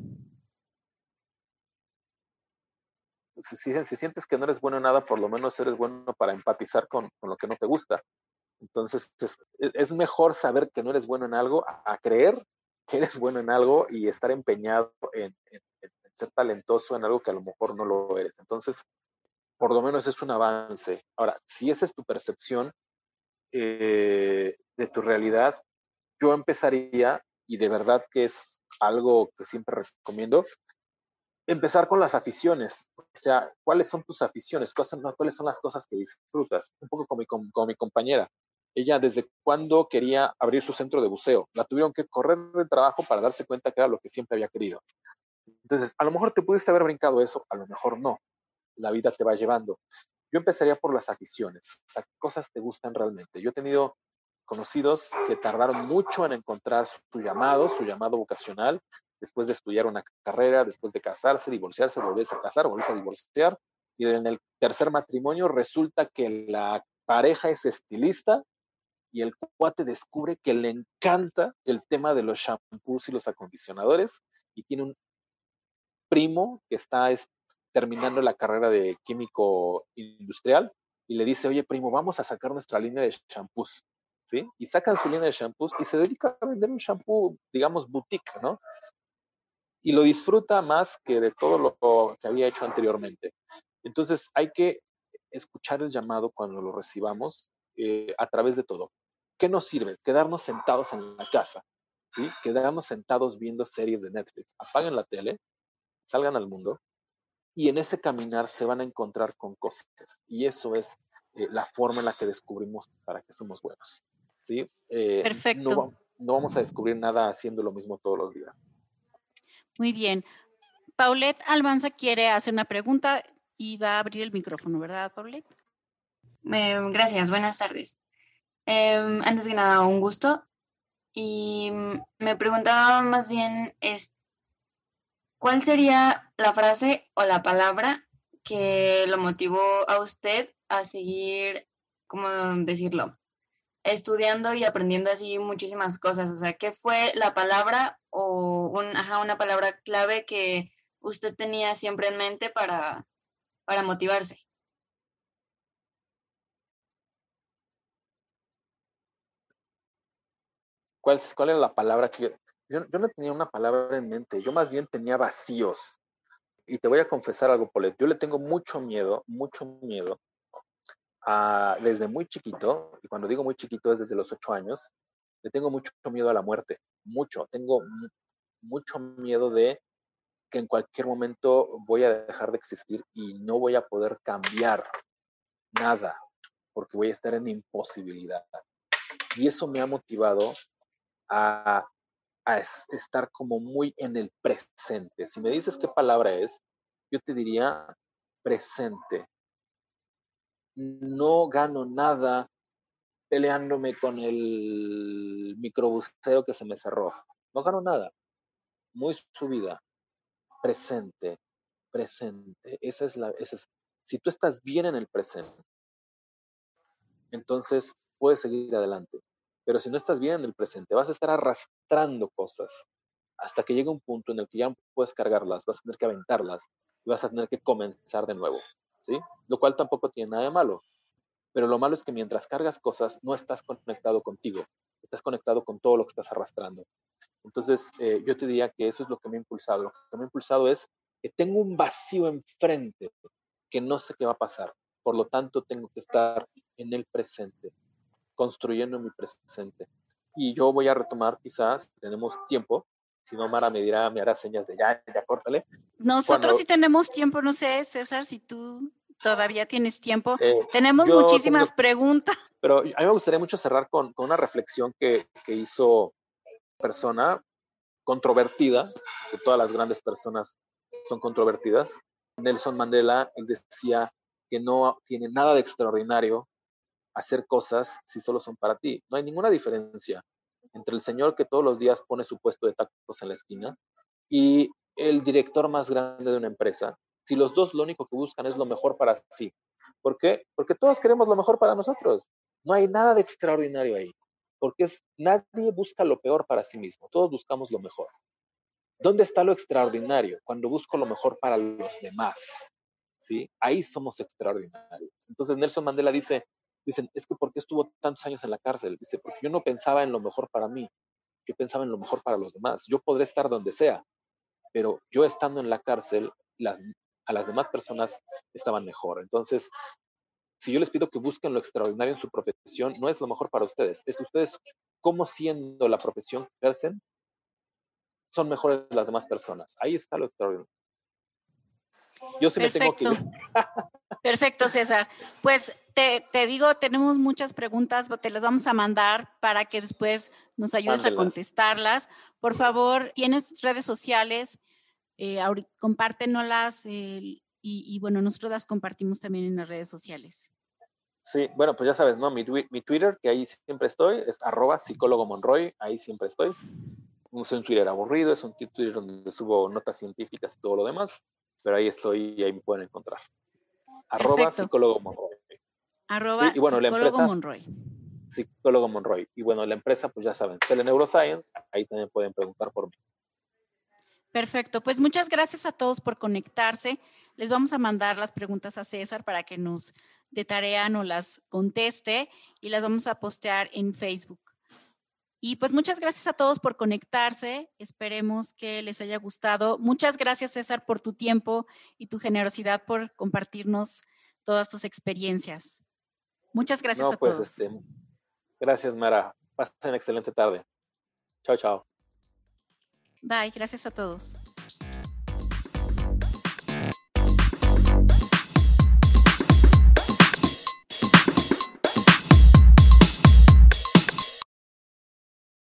C: Si, sientes que no eres bueno en nada, por lo menos eres bueno para empatizar con, lo que no te gusta. Entonces, es, mejor saber que no eres bueno en algo a, creer que eres bueno en algo y estar empeñado en, ser talentoso en algo que a lo mejor no lo eres. Entonces, por lo menos es un avance. Ahora, si esa es tu percepción eh, de tu realidad, yo empezaría, y de verdad que es algo que siempre recomiendo, empezar con las aficiones. O sea, ¿cuáles son tus aficiones? ¿Cuáles son las cosas que disfrutas? Un poco como mi, como mi compañera. Ella desde cuando quería abrir su centro de buceo. La tuvieron que correr de trabajo para darse cuenta que era lo que siempre había querido. Entonces, a lo mejor te pudiste haber brincado eso, a lo mejor no la vida te va llevando. Yo empezaría por las aficiones, o sea, cosas te gustan realmente. Yo he tenido conocidos que tardaron mucho en encontrar su llamado, su llamado vocacional, después de estudiar una carrera, después de casarse, divorciarse, volverse a casar, volverse a divorciar. Y en el tercer matrimonio resulta que la pareja es estilista y el cuate descubre que le encanta el tema de los shampoos y los acondicionadores y tiene un primo que está terminando la carrera de químico industrial y le dice, oye, primo, vamos a sacar nuestra línea de shampoos, ¿sí? Y sacan su línea de shampoos y se dedica a vender un shampoo, digamos, boutique, ¿no? Y lo disfruta más que de todo lo que había hecho anteriormente. Entonces, hay que escuchar el llamado cuando lo recibamos eh, a través de todo. ¿Qué nos sirve? Quedarnos sentados en la casa, ¿sí? Quedarnos sentados viendo series de Netflix. Apaguen la tele, salgan al mundo y en ese caminar se van a encontrar con cosas. Y eso es eh, la forma en la que descubrimos para qué somos buenos. ¿Sí?
B: Eh, Perfecto.
C: No, no vamos a descubrir nada haciendo lo mismo todos los días.
B: Muy bien. Paulette Almanza quiere hacer una pregunta y va a abrir el micrófono, ¿verdad, Paulette?
I: gracias, buenas tardes. Em, antes que nada, un gusto. Y me preguntaba más bien, es, ¿cuál sería la frase o la palabra que lo motivó a usted a seguir, ¿cómo decirlo? Estudiando y aprendiendo así muchísimas cosas. O sea, ¿qué fue la palabra o ajá, una palabra clave que usted tenía siempre en mente para, para motivarse?
C: ¿Cuál, ¿Cuál era la palabra que yo, yo, no tenía una palabra en mente, yo más bien tenía vacíos. Y te voy a confesar algo, Polet, yo le tengo mucho miedo, mucho miedo, a, desde muy chiquito, y cuando digo muy chiquito es desde los ocho años, le tengo mucho miedo a la muerte, mucho, tengo mucho miedo de que en cualquier momento voy a dejar de existir y no voy a poder cambiar nada, porque voy a estar en imposibilidad. Y eso me ha motivado a, estar como muy en el presente. Si me dices qué palabra es, yo te diría presente. No gano nada peleándome con el microbuseo que se me cerró. No gano nada. Muy subida. Presente. Presente. Esa es la. Esa es, si tú estás bien en el presente, entonces puedes seguir adelante. Pero si no estás bien en el presente, vas a estar arrastrando cosas hasta que llegue un punto en el que ya no puedes cargarlas, vas a tener que aventarlas y vas a tener que comenzar de nuevo, Lo cual tampoco tiene nada de malo. Pero lo malo es que mientras cargas cosas, no estás conectado contigo, estás conectado con todo lo que estás arrastrando. Entonces, eh, yo te diría que eso es lo que me ha impulsado. Lo que me ha impulsado es que tengo un vacío enfrente que no sé qué va a pasar. Por lo tanto, tengo que estar en el presente construyendo mi presente. Y yo voy a retomar quizás, tenemos tiempo, si no Mara me dirá, me hará señas de ya, ya córtale.
B: Nosotros sí tenemos tiempo, no sé, César, si tú todavía tienes tiempo. Eh, tenemos muchísimas preguntas.
C: Pero a mí me gustaría mucho cerrar con, con una reflexión que, que hizo persona controvertida, que todas las grandes personas son controvertidas. Nelson Mandela, él decía que no tiene nada de extraordinario hacer cosas si solo son para ti. No hay ninguna diferencia entre el señor que todos los días pone su puesto de tacos en la esquina y el director más grande de una empresa. Si los dos lo único que buscan es lo mejor para sí. ¿Por qué? Porque todos queremos lo mejor para nosotros. No hay nada de extraordinario ahí. Porque es, nadie busca lo peor para sí mismo. Todos buscamos lo mejor. ¿Dónde está lo extraordinario? Cuando busco lo mejor para los demás. ¿Sí? Ahí somos extraordinarios. Entonces Nelson Mandela dice, Dicen, es que ¿por qué estuvo tantos años en la cárcel? Dice, porque yo no pensaba en lo mejor para mí, yo pensaba en lo mejor para los demás. Yo podré estar donde sea, pero yo estando en la cárcel, las, a las demás personas estaban mejor. Entonces, si yo les pido que busquen lo extraordinario en su profesión, no es lo mejor para ustedes, es ustedes cómo siendo la profesión que ejercen, son mejores las demás personas. Ahí está lo extraordinario. Yo sí me tengo que
B: Perfecto, César. Pues te, digo, tenemos muchas preguntas, te las vamos a mandar para que después nos ayudes a contestarlas. Por favor, tienes redes sociales, eh, compártenoslas eh, y, bueno, nosotros las compartimos también en las redes sociales.
C: Sí, bueno, pues ya sabes, ¿no? Mi, mi Twitter, que ahí siempre estoy, es arroba psicólogo Monroy, ahí siempre estoy. Es un Twitter aburrido, es un Twitter donde subo notas científicas y todo lo demás pero ahí estoy y ahí me pueden encontrar. Arroba psicólogo Monroy.
B: Arroba y, bueno, psicólogo la empresa, Monroy.
C: Psicólogo Monroy. Y bueno, la empresa, pues ya saben, Cele Neuroscience, ahí también pueden preguntar por mí.
B: Perfecto, pues muchas gracias a todos por conectarse. Les vamos a mandar las preguntas a César para que nos de tarea nos las conteste y las vamos a postear en Facebook. Y pues muchas gracias a todos por conectarse. Esperemos que les haya gustado. Muchas gracias, César, por tu tiempo y tu generosidad por compartirnos todas tus experiencias. Muchas gracias
C: no,
B: a
C: pues,
B: todos.
C: Este, gracias, Mara. Pasen una excelente tarde. Chao, chao.
B: Bye, gracias a todos.